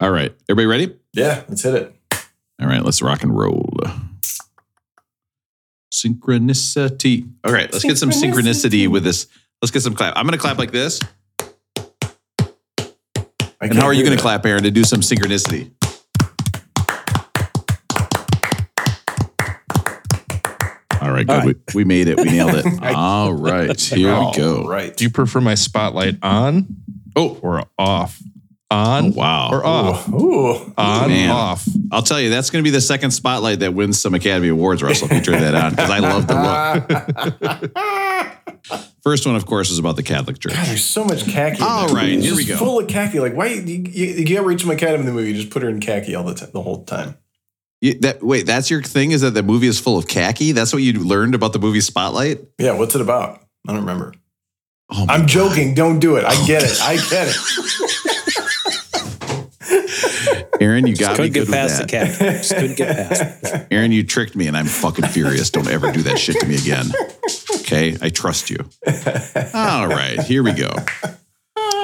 All right. Everybody ready? Yeah, let's hit it. All right, let's rock and roll. Synchronicity. All right, let's get some synchronicity with this. Let's get some clap. I'm going to clap like this. I And how are you going to clap, Aaron, to do some synchronicity? All right, good. All right. We, we made it. We nailed it. All right, here we go. Right. Do you prefer my spotlight on Oh, or off? On oh, wow. or off? Ooh. On, Man. off. I'll tell you, that's going to be the second spotlight that wins some Academy Awards, Russell, if you turn that on, because I love the look. First one, of course, is about the Catholic Church. God, there's so much khaki. in All right. It's here we go. Full of khaki. Like, why you, you, you get Rachel McAdams in the movie? You just put her in khaki all the time, the whole time. You- that, wait, that's your thing? Is that the movie is full of khaki? That's what you learned about the movie Spotlight? Yeah, what's it about? I don't remember. Oh, I'm God. joking. Don't do it. I get it. I get it. Aaron, you got me Couldn't good get with past the cat. Just couldn't get past. Aaron, you tricked me, and I'm fucking furious. Don't ever do that shit to me again. Okay, I trust you. All right, here we go.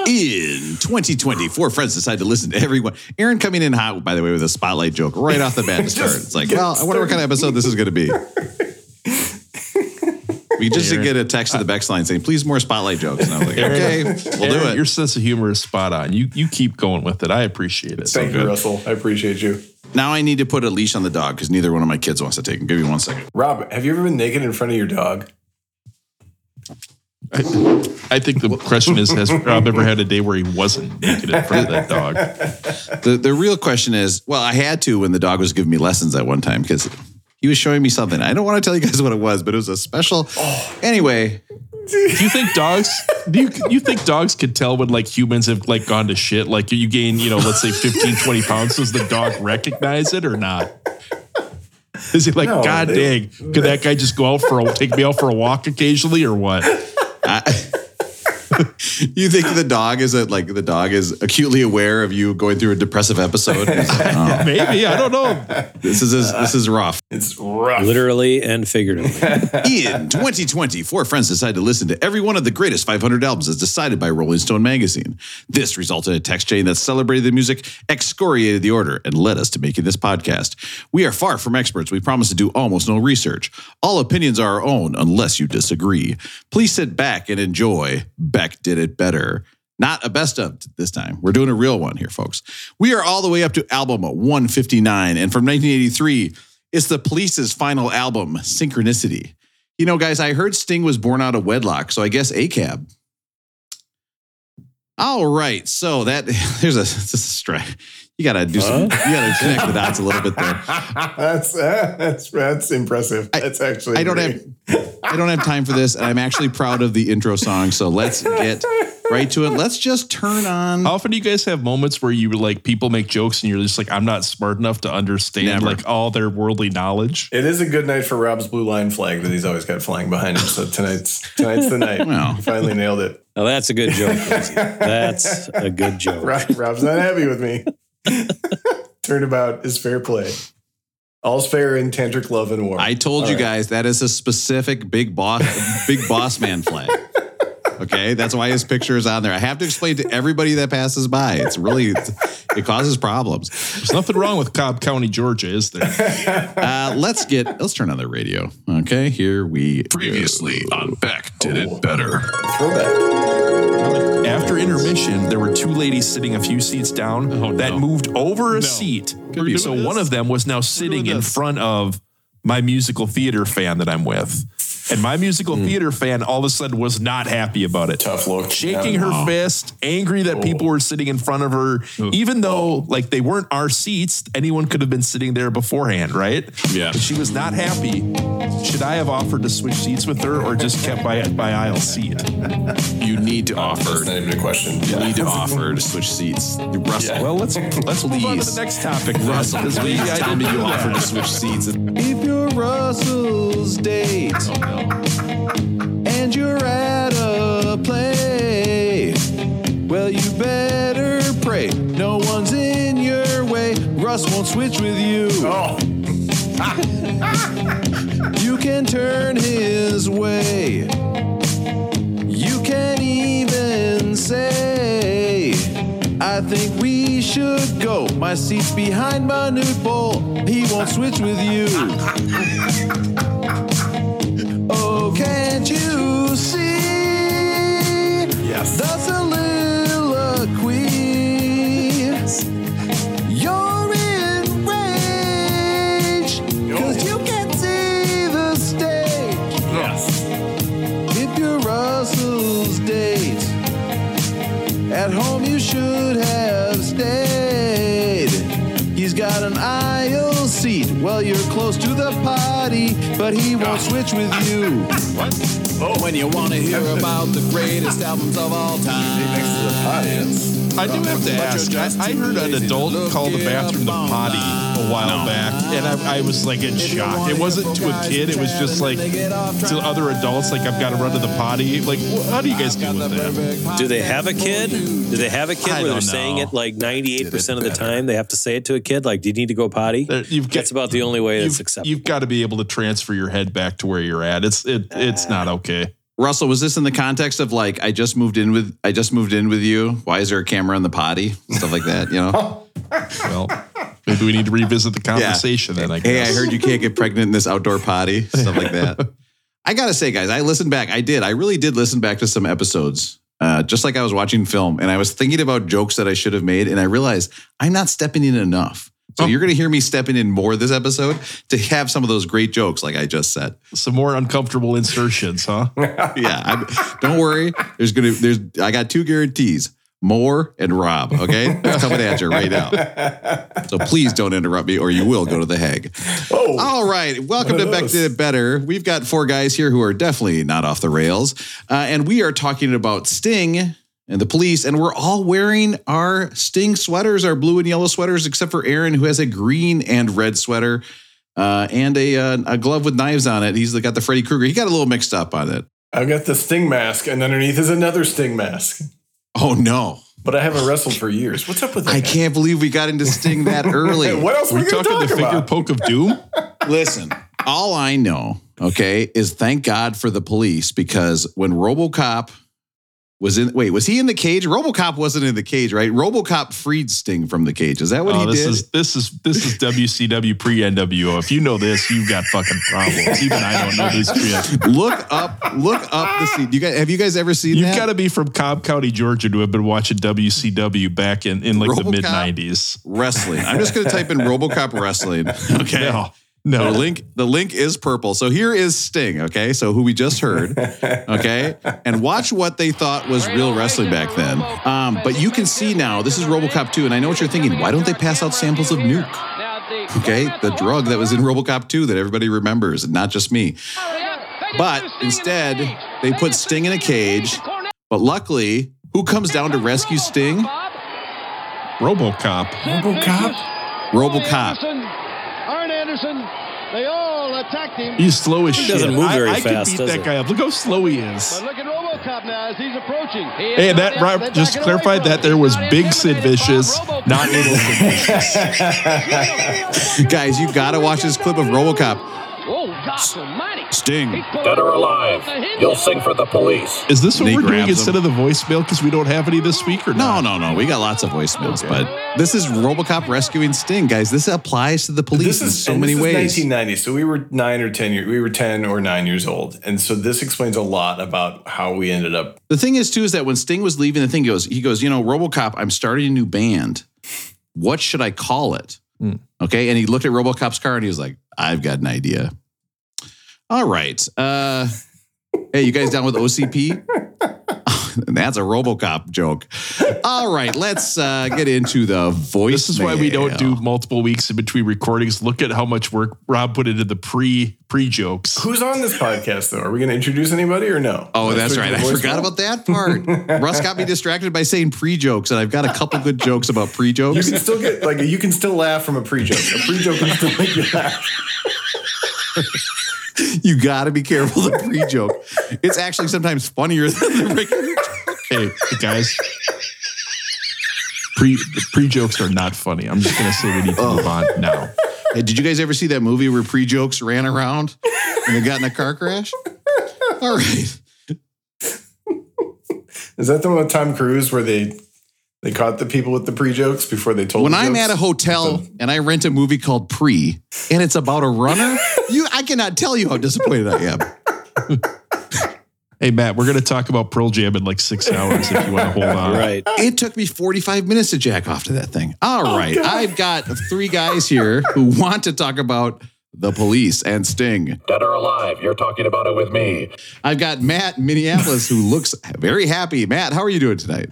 In 2020, four friends decided to listen to everyone. Aaron coming in hot, by the way, with a spotlight joke right off the bat to start. It's like, well, I wonder what kind of episode this is going to be. We just did get a text to the Beck line saying, please more spotlight jokes. And I was like, okay, we'll do it. Your sense of humor is spot on. You you keep going with it. I appreciate it. Thank you, Russell. I appreciate you. Now I need to put a leash on the dog because neither one of my kids wants to take him. Give me one second. Rob, have you ever been naked in front of your dog? I, I think the question is: Has Rob ever had a day where he wasn't naked in front of that dog? The the real question is, well, I had to when the dog was giving me lessons at one time because he was showing me something. I don't want to tell you guys what it was, but it was a special. Oh. Anyway, Do you think dogs? Do you you think dogs could tell when like humans have like gone to shit? Like you gain, you know, let's say 15, 20 pounds. Does the dog recognize it or not? Is he like, No, God they- dang, could that guy just go out for a take me out for a walk occasionally or what? I, you think the dog is a, like the dog is acutely aware of you going through a depressive episode? Like, oh, Maybe I don't know. this is this is rough. It's rough. Literally and figuratively. In 2020, four friends decided to listen to every one of the greatest 500 albums as decided by Rolling Stone magazine. This resulted in a text chain that celebrated the music, excoriated the order, and led us to making this podcast. We are far from experts. We promise to do almost no research. All opinions are our own unless you disagree. Please sit back and enjoy. Beck did it better. Not a best of this time. We're doing a real one here, folks. We are all the way up to album 159. And from 1983, it's the police's final album, Synchronicity. You know, guys, I heard Sting was born out of wedlock, so I guess ACAB. All right, so that there's a, a strike. You gotta do some. You gotta connect the dots a little bit there. that's uh, that's that's impressive. That's actually. I don't great. have I don't have time for this, and I'm actually proud of the intro song. So let's get right to it. Let's just turn on. How often do you guys have moments where you like people make jokes and you're just like, I'm not smart enough to understand Never. like all their worldly knowledge? It is a good night for Rob's blue line flag that he's always got flying behind him. So tonight's tonight's the night. Well. He finally nailed it. Now that's a good joke. Lindsay. That's a good joke. Rob, Rob's not happy with me. Turnabout is fair play. All's fair in tantric love and war. I told All you right. guys that is a specific big boss, big boss man flag. Okay, that's why his picture is on there. I have to explain to everybody that passes by. It's really it causes problems. There's nothing wrong with Cobb County, Georgia, is there? Uh, let's get let's turn on the radio. Okay, here we Previously go. on Beck Did It Better. Throwback. Intermission, there were two ladies sitting a few seats down that moved over a seat. So one of them was now sitting in this. front of my musical theater fan that I'm with. And my musical hmm. theater fan all of a sudden was not happy about it. Tough look. Shaking Yeah. her fist, angry that oh. people were sitting in front of her, even though like they weren't our seats. Anyone could have been sitting there beforehand, right? Yeah. But she was not happy. Should I have offered to switch seats with her or just kept my my aisle seat? You need to That's offer. not even a question. You need to offer to switch seats. Russell, Well, let's let's move on to the next topic. Russell, Because we- I tell me didn't you do offered to switch seats. If you're Russell's date oh. And you're at a play, well, you better pray no one's in your way. Russ won't switch with you. Oh, You can turn his way. You can even say, I think we should go. My seat's behind my new bowl. He won't switch with you. Oh, can't you see? Yes. The soliloquy. You're enraged because you can't see the stage. Yes. If you're Russell's date, at home you should have stayed. He's got an aisle seat. Well, you're close to the potty, but he won't switch with you. Oh. When you want to hear about the greatest albums of all time. Next to the. I do have to ask. I, I heard an adult call the bathroom the potty while back, and I, I was like in shock. It wasn't to a kid; it was just like to other adults. Like I've got to run to the potty. Like, wh- how do you guys deal with that? Do they have a kid? Do they have a kid I where they're don't saying know. it like 98% of the time? They have to say it to a kid? Like, do you need to go potty? There- You've got, That's about the only way that's you've, acceptable. you've got to be able to transfer your head back to where you're at. It's it it's not ah. okay. Russell, was this in the context of like I just moved in with I just moved in with you? Why is there a camera on the potty? Stuff like that, you know. Well, maybe we need to revisit the conversation then. I guess. hey. I heard you can't get pregnant in this outdoor potty. Stuff like that. I gotta say, guys, I listened back. I did. I really did listen back to some episodes, uh, just like I was watching film, and I was thinking about jokes that I should have made, and I realized I'm not stepping in enough. So Oh. you're gonna hear me stepping in more this episode to have some of those great jokes, like I just said. Some more uncomfortable insertions, huh? yeah, I'm, don't worry. There's gonna there's I got two guarantees. Moore and Rob, okay? That's coming at you right now. So please don't interrupt me or you will go to the Hague. Oh, All right. Welcome to Back to Better. We've got four guys here who are definitely not off the rails. Uh, and we are talking about Sting and the police. And we're all wearing our Sting sweaters, our blue and yellow sweaters, except for Aaron, who has a green and red sweater uh, and a, uh, a glove with knives on it. He's got the Freddy Krueger. He got a little mixed up on it. I've got the sting mask, and underneath is another sting mask. Oh, no. But I haven't wrestled for years. What's up with that? I can't believe we got into Sting that early. what else are We're we talking talk the finger poke of doom. Listen, all I know, okay, is thank God for the police because when Robocop was in, wait, was he in the cage? Robocop wasn't in the cage, right? Robocop freed Sting from the cage. Is that what Oh, he this did? is this is this is WCW pre NWO. If you know this, you've got fucking problems. Even I don't know this shit. look up, look up the scene. You guys, have you guys ever seen You've got to be from Cobb County, Georgia, to have been watching WCW back in, in like the mid '90s. wrestling. I'm just going to type in Robocop wrestling. Okay. No, The no. link, the link is purple. So here is Sting, okay? So who we just heard, okay? And watch what they thought was real wrestling back then. Um, but you can see now, this is Robocop 2, and I know what you're thinking. Why don't they pass out samples of Nuke? Okay, the drug that was in Robocop 2 that everybody remembers, and not just me. But instead, they put Sting in a cage. But luckily, who comes down to rescue Sting? RoboCop. RoboCop? RoboCop. Arn Anderson, they all attacked him. He's slow as shit. doesn't move very I, I fast, could beat does that he? guy up. Look how slow he is. But look at RoboCop now as he's approaching. He is Hey, that out. Rob, just backing away clarified that there was Big Sid Vicious, not Little Sid Vicious. Guys, you got to watch this clip of Robocop. Oh, gosh almighty. Sting. He pulled Dead or alive, you'll sing for the police. Is this what He we're doing grabs instead him. of the voicemail because we don't have any this week or No, not? no, no. We got lots of voicemails, but this is RoboCop rescuing Sting, guys. This applies to the police This in is so and many this ways. Is 1990, so we were nine or ten years. We were ten or nine years old, and so this explains a lot about how we ended up. The thing is, too, is that when Sting was leaving, the thing goes, he goes, you know, RoboCop, I'm starting a new band. What should I call it? Hmm. Okay, and he looked at RoboCop's car and he was like, I've got an idea. All right, uh, hey, you guys down with OCP? That's a RoboCop joke. All right, let's uh, get into the voice. This is why we don't do multiple weeks in between recordings. Look at how much work Rob put into the pre pre jokes. Who's on this podcast though? Are we going to introduce anybody or no? Oh, Let's that's right. I voicemail? forgot about that part. Russ got me distracted by saying pre jokes, and I've got a couple good jokes about pre jokes. You jokes. can still get like you can still laugh from a pre-joke. A pre-joke can still make you laugh. You got to be careful of the pre joke. It's actually sometimes funnier than the regular joke. Hey, guys. Pre pre jokes are not funny. I'm just gonna say we need to move on oh. now. Hey, did you guys ever see that movie where pre jokes ran around and they got in a car crash? All right. Is that the one with Tom Cruise where they They caught the people with the pre jokes before they told. when the I'm jokes. at a hotel and I rent a movie called Pre, and it's about a runner, you I cannot tell you how disappointed I am. Hey, Matt, we're going to talk about Pearl Jam in like six hours if you want to hold on. Right. It took me 45 minutes to jack off to that thing. All oh, right, I've got three guys here who want to talk about the police and Sting. Dead or alive, you're talking about it with me. I've got Matt in Minneapolis who looks very happy. Matt, how are you doing tonight?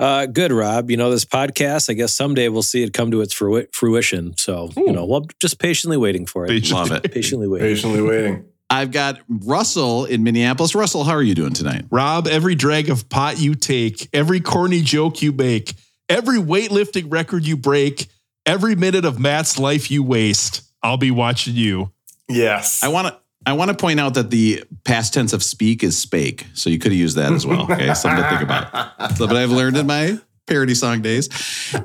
Uh, good, Rob. You know, this podcast, I guess someday we'll see it come to its fruition. So, you know, we'll just patiently waiting for it. Patiently. Love it. Patiently waiting. patiently waiting. I've got Russell in Minneapolis. Russell, how are you doing tonight? Rob, every drag of pot you take, every corny joke you make, every weightlifting record you break, every minute of Matt's life you waste, I'll be watching you. Yes. I want to I want to point out that the past tense of speak is spake, so you could have used that as well. Okay, something to think about. So, but I've learned in my parody song days,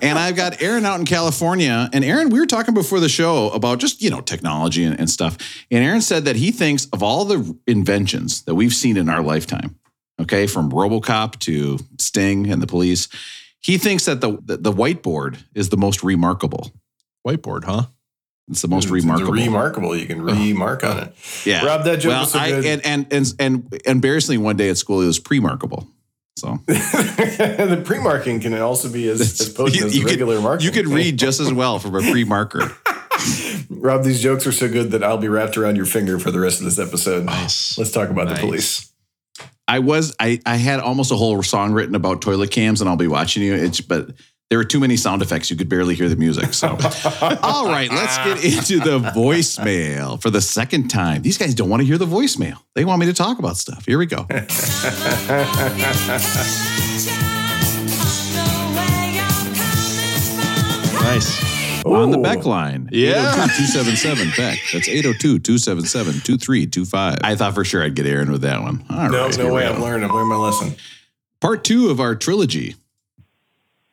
and I've got Aaron out in California. And Aaron, we were talking before the show about just you know technology and, and stuff. And Aaron said that he thinks of all the inventions that we've seen in our lifetime, okay, from RoboCop to Sting and the police, he thinks that the the, the whiteboard is the most remarkable. Whiteboard, huh? It's the most It's remarkable. Remarkable. You can oh. remark on it. Yeah. Rob, that joke well, was so I, good. and, and and and embarrassingly, one day at school, it was pre-markable. So the pre-marking can also be as, as potent you, as you regular could, marking. you could read just as well from a pre-marker. Rob, these jokes are so good that I'll be wrapped around your finger for the rest of this episode. Nice. Let's talk about Nice. the police. I was I I had almost a whole song written about toilet cams, and I'll be watching you. It's but. There were too many sound effects. You could barely hear the music. So, all right, let's get into the voicemail for the second time. These guys don't want to hear the voicemail. They want me to talk about stuff. Here we go. Nice. On the Ooh. Beck line. Yeah. 277 Beck. That's 802 277 2325. I thought for sure I'd get Aaron with that one. All No, right, no here way. I've learned. I've learned my lesson. Part two of our trilogy.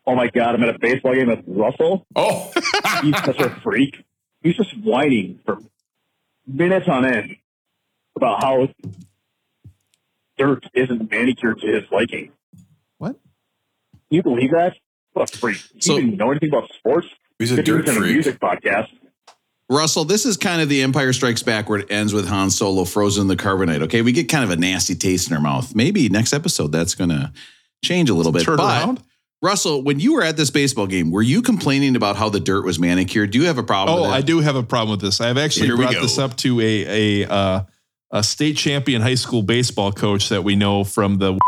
Oh my god, I'm at a baseball game with Russell. Oh, He's such a freak. He's just whining for minutes on end about how dirt isn't manicured to his liking. What? Can you believe that? What a freak. Do So- you even know anything about sports? he's a If he was dirt a freak. music podcast. Russell, this is kind of the Empire Strikes Back where it ends with Han Solo frozen in the carbonite. Okay, we get kind of a nasty taste in our mouth. Maybe next episode that's going to change a little bit. Turn but around. Russell, when you were at this baseball game, were you complaining about how the dirt was manicured? Do you have a problem? Oh, with that? I do have a problem with this. I've actually Here brought this up to a a uh, a state champion high school baseball coach that we know from the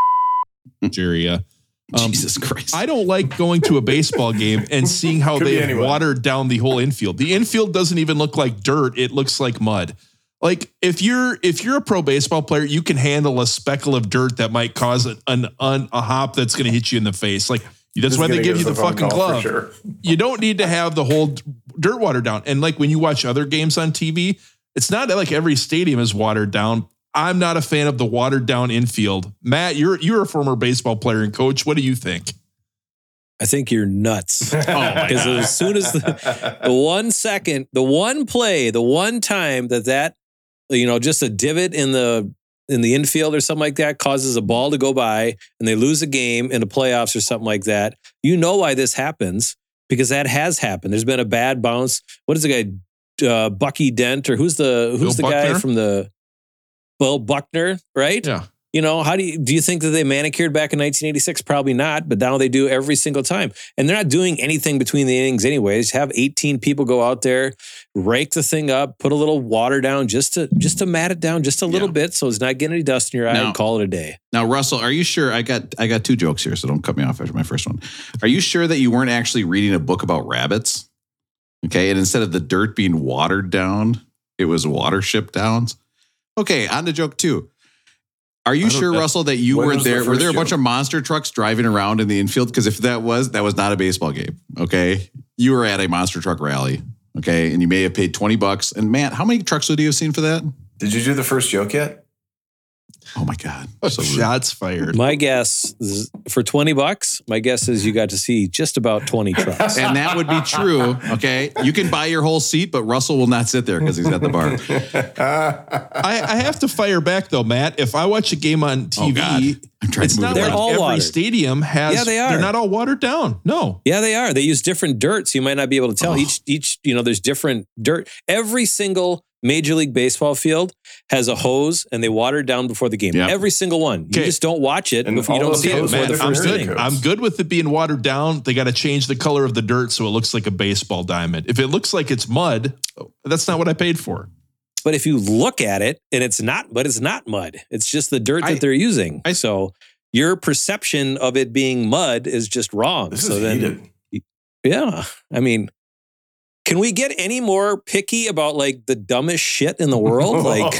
area. Um, Jesus Christ! I don't like going to a baseball game and seeing how they anyone. watered down the whole infield. The infield doesn't even look like dirt; it looks like mud. Like if you're if you're a pro baseball player, you can handle a speckle of dirt that might cause an, an, an a hop that's going to hit you in the face. Like that's This why they gonna give you a the fucking call for glove. Sure. You don't need to have the whole dirt watered down. And like when you watch other games on TV, it's not like every stadium is watered down. I'm not a fan of the watered down infield. Matt, you're you're a former baseball player and coach. What do you think? I think you're nuts. oh Because God. as soon as the, the one second, the one play, the one time that that, you know, just a divot in the in the infield or something like that causes a ball to go by and they lose a game in the playoffs or something like that, you know why this happens because that has happened. There's been a bad bounce. What is the guy, uh, Bucky Dent or who's the who's Bill the guy from the Bill Buckner, right? Yeah. You know, how do you do you think that they manicured back in 1986? Probably not, but now they do every single time. And they're not doing anything between the innings anyways. Have 18 people go out there, rake the thing up, put a little water down just to just to mat it down just a little Yeah. bit so it's not getting any dust in your eye Now- and call it a day. Now, Russell, are you sure? I got I got two jokes here, so don't cut me off after my first one. Are you sure that you weren't actually reading a book about rabbits? Okay, and instead of the dirt being watered down, it was water shipped down. Okay, on to joke two. Are you sure, that- Russell, that you When weren't the there? Were there a bunch joke? of monster trucks driving around in the infield? Because if that was, that was not a baseball game. Okay, you were at a monster truck rally. Okay, and you may have paid twenty bucks. And Matt, how many trucks would you have seen for that? Did you do the first joke yet? Oh my god. Oh, so. Shots fired. My guess is for 20 bucks, my guess is you got to see just about 20 trucks. and that would be true. Okay, you can buy your whole seat, but Russell will not sit there because he's at the bar. I, I have to fire back though, Matt. If I watch a game on Oh, God. TV, I'm trying it's to move not like all every watered. stadium has. Yeah, they are. They're not all watered down. No. Yeah, they are. They use different dirt, so you might not be able to tell. Oh. Each each, you know, there's different dirt. Every single Major League Baseball field has a hose and they water it down before the game. Yeah. Every single one. You just don't watch it And before you don't see it hoses before have the first inning. I'm good with it being watered down. They got to change the color of the dirt so it looks like a baseball diamond. If it looks like it's mud, that's not what I paid for. But if you look at it and it's not, but it's not mud. It's just the dirt that I- they're using. I- so your perception of it being mud is just wrong. This so is then, heated. yeah, I mean, can we get any more picky about like the dumbest shit in the world? Like,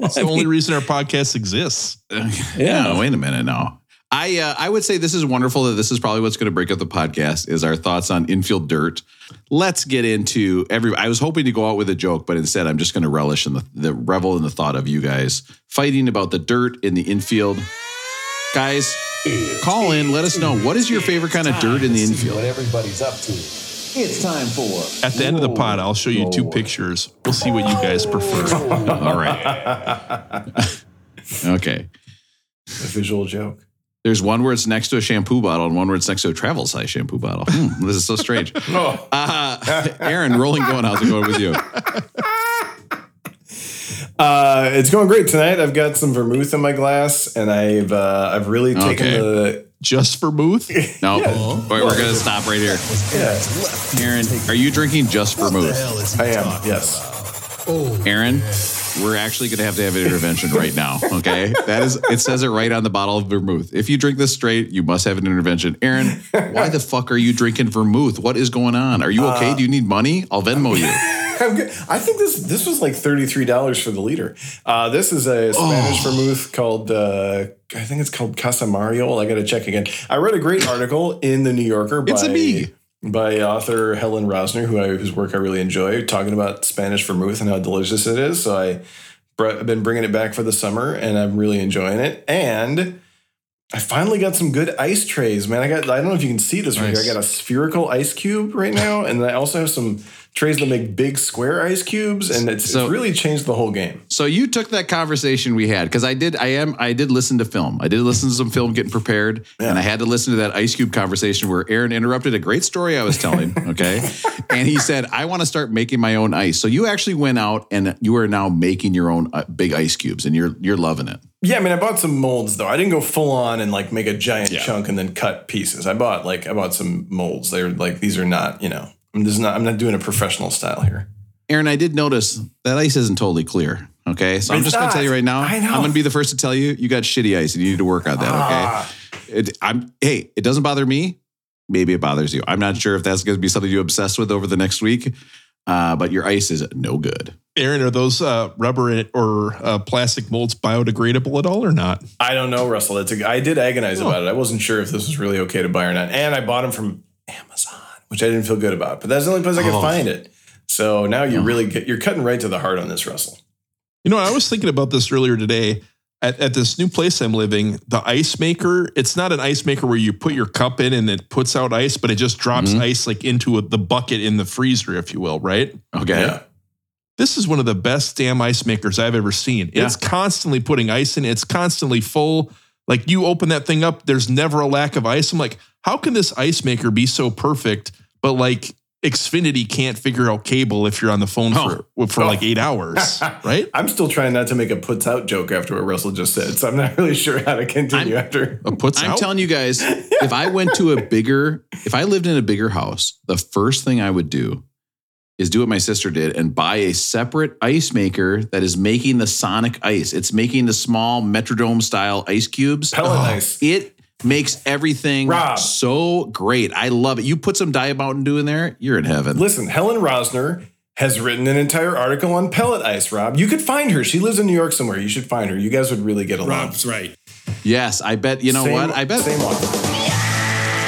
It's the I only reason our podcast exists. yeah. wait a minute now. I uh, I would say this is wonderful that this is probably what's going to break up the podcast is our thoughts on infield dirt. Let's get into every. I was hoping to go out with a joke, but instead I'm just going to relish in the, the revel in the thought of you guys fighting about the dirt in the infield. Guys, call in. Let us know what is your favorite kind of dirt in the infield. What everybody's up to. It's time for At the end of the pod, I'll show you two pictures. We'll see what you guys prefer. All right. okay. A visual joke. There's one where it's next to a shampoo bottle and one where it's next to a travel size shampoo bottle. Hmm, this is so strange. Oh, Uh, Aaron, rolling going. How's it going with you? uh, it's going great tonight. I've got some vermouth in my glass, and I've uh, I've really taken Okay. the Just for Booth? No, Wait, we're going to stop right here. yeah. Aaron, are you drinking just vermouth? I am yes. Oh, Aaron, we're actually going to have to have an intervention right now. Okay, that is. It says it right on the bottle of vermouth. If you drink this straight, you must have an intervention. Aaron, why the fuck are you drinking vermouth? What is going on? Are you okay? Do you need money? I'll Venmo you. I think this this was like thirty three dollars for the liter. Uh, this is a Spanish Oh. vermouth called uh, I think it's called Casa Mariol. I got to check again. I read a great article in the New Yorker by It's a me. By author Helen Rosner, who I, whose work I really enjoy, talking about Spanish vermouth and how delicious it is. So I I've been bringing it back for the summer, and I'm really enjoying it. And I finally got some good ice trays, man. I got I don't know if you can see this right Nice. here. I got a spherical ice cube right now, and I also have some trays that make big square ice cubes, and it's, So- it's really changed the whole game. So you took that conversation we had because I did. I am. I did listen to film. I did listen to some film getting prepared, Yeah. and I had to listen to that Ice Cube conversation where Aaron interrupted a great story I was telling. Okay, and he said, "I want to start making my own ice." So you actually went out and you are now making your own uh, big ice cubes, and you're you're loving it. Yeah, I mean, I bought some molds though. I didn't go full on and like make a giant Yeah. chunk and then cut pieces. I bought like I bought some molds. They're like these are not you know. I'm just not. I'm not doing a professional style here. Aaron, I did notice that ice isn't totally clear. Okay, so I'm It's just going to tell you right now. I know. I'm going to be the first to tell you you got shitty ice and you need to work on that. Okay. Ah. It, I'm hey, it doesn't bother me. Maybe it bothers you. I'm not sure if that's going to be something you obsess with over the next week. Uh, but your ice is no good. Aaron, are those uh, rubber or uh, plastic molds biodegradable at all or not? I don't know, Russell. It's a, I did agonize Oh. about it. I wasn't sure if this was really okay to buy or not. And I bought them from Amazon, which I didn't feel good about. But that's the only place I could Oh. find it. So now you Oh. really get you're cutting right to the heart on this, Russell. You know, I was thinking about this earlier today. At, at this new place I'm living, the ice maker, it's not an ice maker where you put your cup in and it puts out ice, but it just drops Mhm. ice like into a, the bucket in the freezer, if you will, right? Okay. Yeah. This is one of the best damn ice makers I've ever seen. Yeah. It's constantly putting ice in, it's constantly full. Like you open that thing up, there's never a lack of ice. I'm like, how can this ice maker be so perfect? But like Xfinity can't figure out cable if you're on the phone for for Oh. like eight hours, right? I'm still trying not to make a puts out joke after what Russell just said. So I'm not really sure how to continue after. a puts out. I'm telling you guys, if I went to a bigger, if I lived in a bigger house, the first thing I would do is do what my sister did and buy a separate ice maker that is making the sonic ice. It's making the small Metrodome style ice cubes. Pellet ice. It makes everything Rob. so great. I love it. You put some Diet Mountain Dew in there, you're in heaven. Listen, Helen Rosner has written an entire article on pellet ice, Rob. You could find her. She lives in New York somewhere. You should find her. You guys would really get along. Rob's right. Yes, I bet. You know Same- what? I bet. Same one.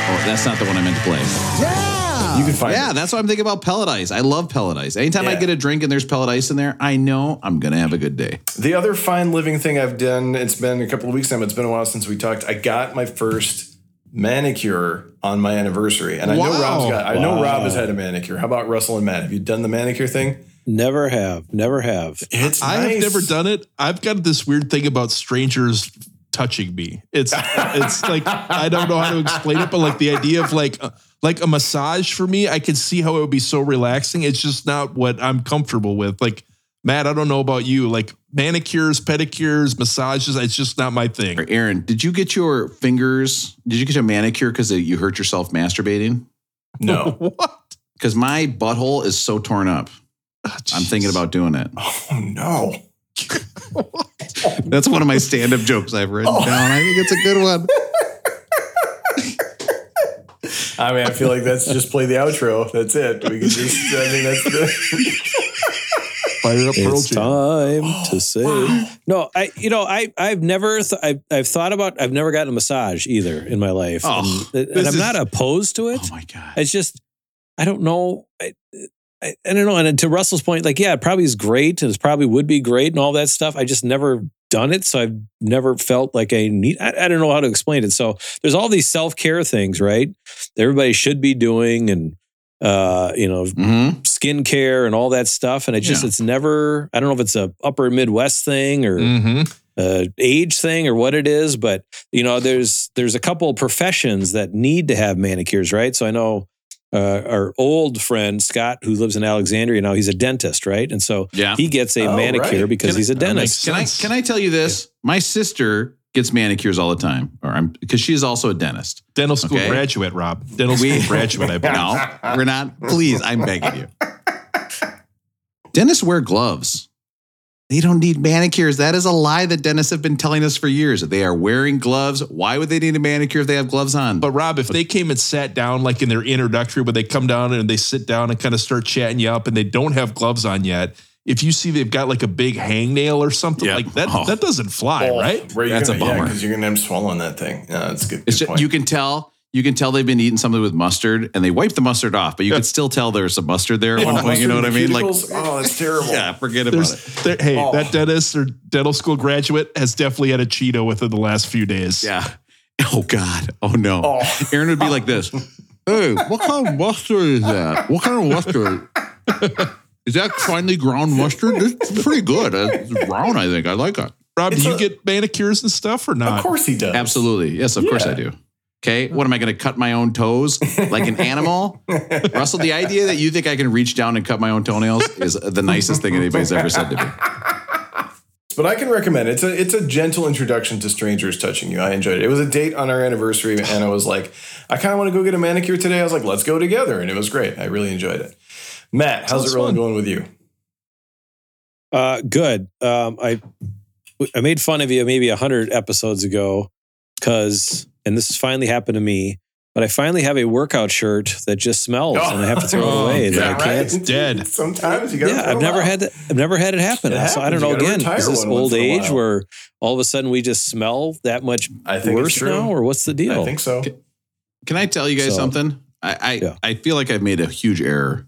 Oh, that's not the one I meant to play. Yeah. You can find yeah, it. that's what I'm thinking about pellet ice. I love pellet ice. Anytime I get a drink and there's pellet ice in there, I know I'm gonna have a good day. The other fine living thing I've done, it's been a couple of weeks now, it's been a while since we talked. I got my first manicure on my anniversary. And I know Rob's got I know Rob has had a manicure. How about Russell and Matt? Have you done the manicure thing? Never have. Never have. It's I have never done it. I've got this weird thing about strangers touching me. It's it's like I don't know how to explain it, but like the idea of like uh, like a massage for me, I can see how it would be so relaxing. It's just not what I'm comfortable with. Like Matt, I don't know about you. Like manicures, pedicures, massages, it's just not my thing. Aaron, did you get your fingers? Did you get your manicure because you hurt yourself masturbating? No. What? Because my butthole is so torn up. I'm thinking about doing it. Oh no. That's one of my stand-up jokes I've written oh. down. I think it's a good one. I mean, I feel like that's just play the outro. That's it. We can just I mean that's the Fire up Pearl It's Jam. time to oh, say no. I you know I I've never th- I've, I've thought about I've never gotten a massage either in my life, Oh, and, and I'm is- not opposed to it. Oh my god. It's just I don't know. I, I, I don't know. And to Russell's point, like yeah, it probably is great, and it probably would be great, and all that stuff. I just never done it, so I've never felt like I need. I, I don't know how to explain it. So there's all these self care things, right? That everybody should be doing, and uh, you know, Mm-hmm. skincare and all that stuff. And it just Yeah. it's never. I don't know if it's a upper Midwest thing or Mhm. uh, age thing or what it is, but you know, there's there's a couple of professions that need to have manicures, right? So I know uh, our old friend Scott, who lives in Alexandria now, he's a dentist, right? And so Yeah. he gets a Oh, manicure right. because Can he's a that makes dentist. Can I can I tell you this? My sister gets manicures all the time, or I'm because she's also a dentist. Dental school Okay. graduate, Rob. Dental school We- graduate, I believe. No, we're not. Please, I'm begging you. Dentists wear gloves. They don't need manicures. That is a lie that dentists have been telling us for years. They are wearing gloves. Why would they need a manicure if they have gloves on? But Rob, if they came and sat down like in their introductory, where they come down and they sit down and kind of start chatting you up and they don't have gloves on yet, if you see they've got like a big hangnail or something Yeah. like that, Oh. that doesn't fly, right? That's a gonna, yeah, bummer. because you're gonna end up swallowing that thing. Yeah, that's a good. it's good just, point. you can tell. You can tell they've been eating something with mustard, and they wipe the mustard off, but you can still tell there's some mustard there at one Oh, point. You know what I mean? in Like, cuticles? oh, that's terrible. yeah, forget about it. there, hey, Oh. that dentist or dental school graduate has definitely had a Cheeto within the last few days. Yeah. Oh God. Oh no. Oh. Aaron would be like this. Hey, what kind of mustard is that? What kind of mustard? Is that finely ground mustard? It's pretty good. Uh, it's brown, I think. I like it. Rob, It's do you a- get manicures and stuff or not? Of course he does. Absolutely. Yes, of course I do. Okay. What am I going to cut my own toes like an animal? Russell, the idea that you think I can reach down and cut my own toenails is the nicest thing anybody's ever said to me. But I can recommend it. it's a it's a gentle introduction to strangers touching you. I enjoyed it. It was a date on our anniversary, and I was like, I kind of want to go get a manicure today. I was like, let's go together, and it was great. I really enjoyed it. Matt, how's Sounds it rolling fun. going with you? Uh, good. Um, I I made fun of you maybe a hundred episodes ago because, and this has finally happened to me. But I finally have a workout shirt that just smells, and I have to throw it Oh, away. Is that that I can't. right? dead. Sometimes you got. Yeah, I've never had that. I've never had it happen. It so I don't know. You gotta Again, retire is this old age where all of a sudden we just smell that much I think worse now, or what's the deal? I think so. Can I tell you guys So- something? I I, Yeah. I feel like I've made a huge error.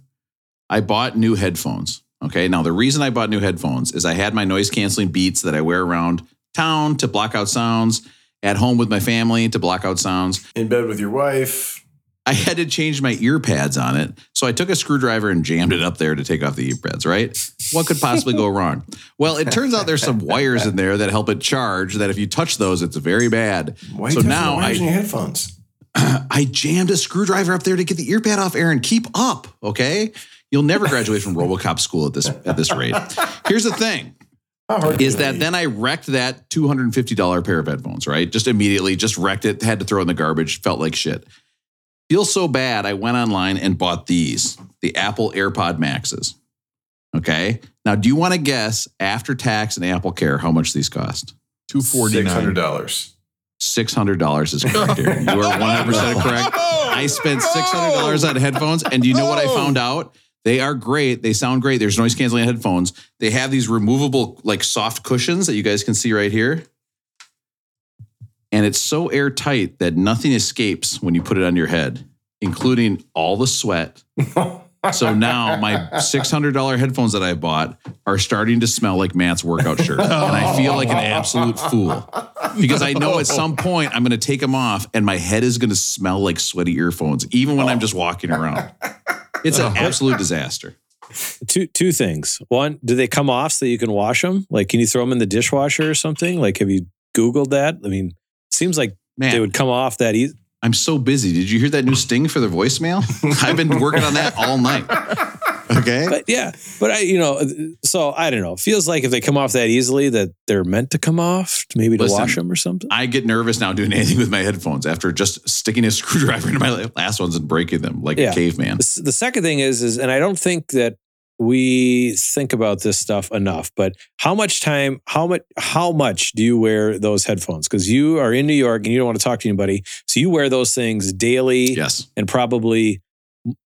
I bought new headphones. Okay. Now the reason I bought new headphones is I had my noise canceling beats that I wear around town to block out sounds, at home with my family to block out sounds. In bed with your wife. I had to change my ear pads on it. So I took a screwdriver and jammed it up there to take off the ear pads, right? What could possibly go wrong? Well, it turns out there's some wires in there that help it charge that if you touch those, it's very bad. Why So now I- your headphones? I jammed a screwdriver up there to get the ear pad off, Aaron. Keep up, okay? You'll never graduate from RoboCop school at this at this rate. Here's the thing: is that be? then I wrecked that two hundred and fifty dollar pair of headphones, right? Just immediately, just wrecked it. Had to throw it in the garbage. Felt like shit. Feels so bad. I went online and bought these, the Apple AirPod Maxes. Okay. Now, do you want to guess after tax and Apple Care how much these cost? Two forty Six hundred nine. dollars. Six hundred dollars is correct. Aaron. You are one hundred percent correct. I spent six hundred dollars on headphones, and do you know what I found out? They are great. They sound great. There's noise canceling headphones. They have these removable, like soft cushions that you guys can see right here, and it's so airtight that nothing escapes when you put it on your head. including all the sweat. So now my six hundred dollar headphones that I bought are starting to smell like Matt's workout shirt, and I feel like an absolute fool because I know at some point I'm going to take them off, and my head is going to smell like sweaty earphones, even when I'm just walking around. It's an uh-huh. absolute disaster. Two two things. One, do they come off so that you can wash them? Like, can you throw them in the dishwasher or something? Like, have you Googled that? I mean, seems like Man, they would come off that easy. I'm so busy. Did you hear that new sting for the voicemail? I've been working on that all night. Okay. But yeah, but I, you know, uh, so I don't know. It feels like if they come off that easily, that they're meant to come off, maybe to Listen, wash them or something. I get nervous now doing anything with my headphones after just sticking a screwdriver into my last ones and breaking them like Yeah. a caveman. The, the second thing is, is, and I don't think that we think about this stuff enough. But how much time, how much, how much do you wear those headphones? Because you are in New York and you don't want to talk to anybody, so you wear those things daily Yes. and probably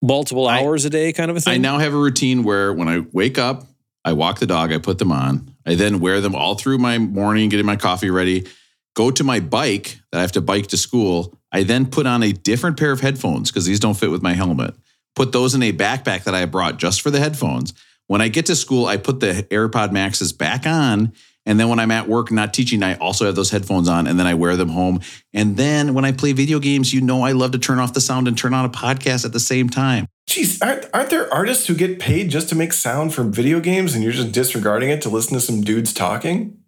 multiple hours a day, kind of a thing. I now have a routine where when I wake up, I walk the dog, I put them on. I then wear them all through my morning, getting my coffee ready, go to my bike that I have to bike to school. I then put on a different pair of headphones because these don't fit with my helmet. Put those in a backpack that I brought just for the headphones. When I get to school, I put the AirPod Maxes back on. And then when I'm at work not teaching, I also have those headphones on and then I wear them home. And then when I play video games, you know I love to turn off the sound and turn on a podcast at the same time. Jeez, aren't, aren't there artists who get paid just to make sound from video games and you're just disregarding it to listen to some dudes talking?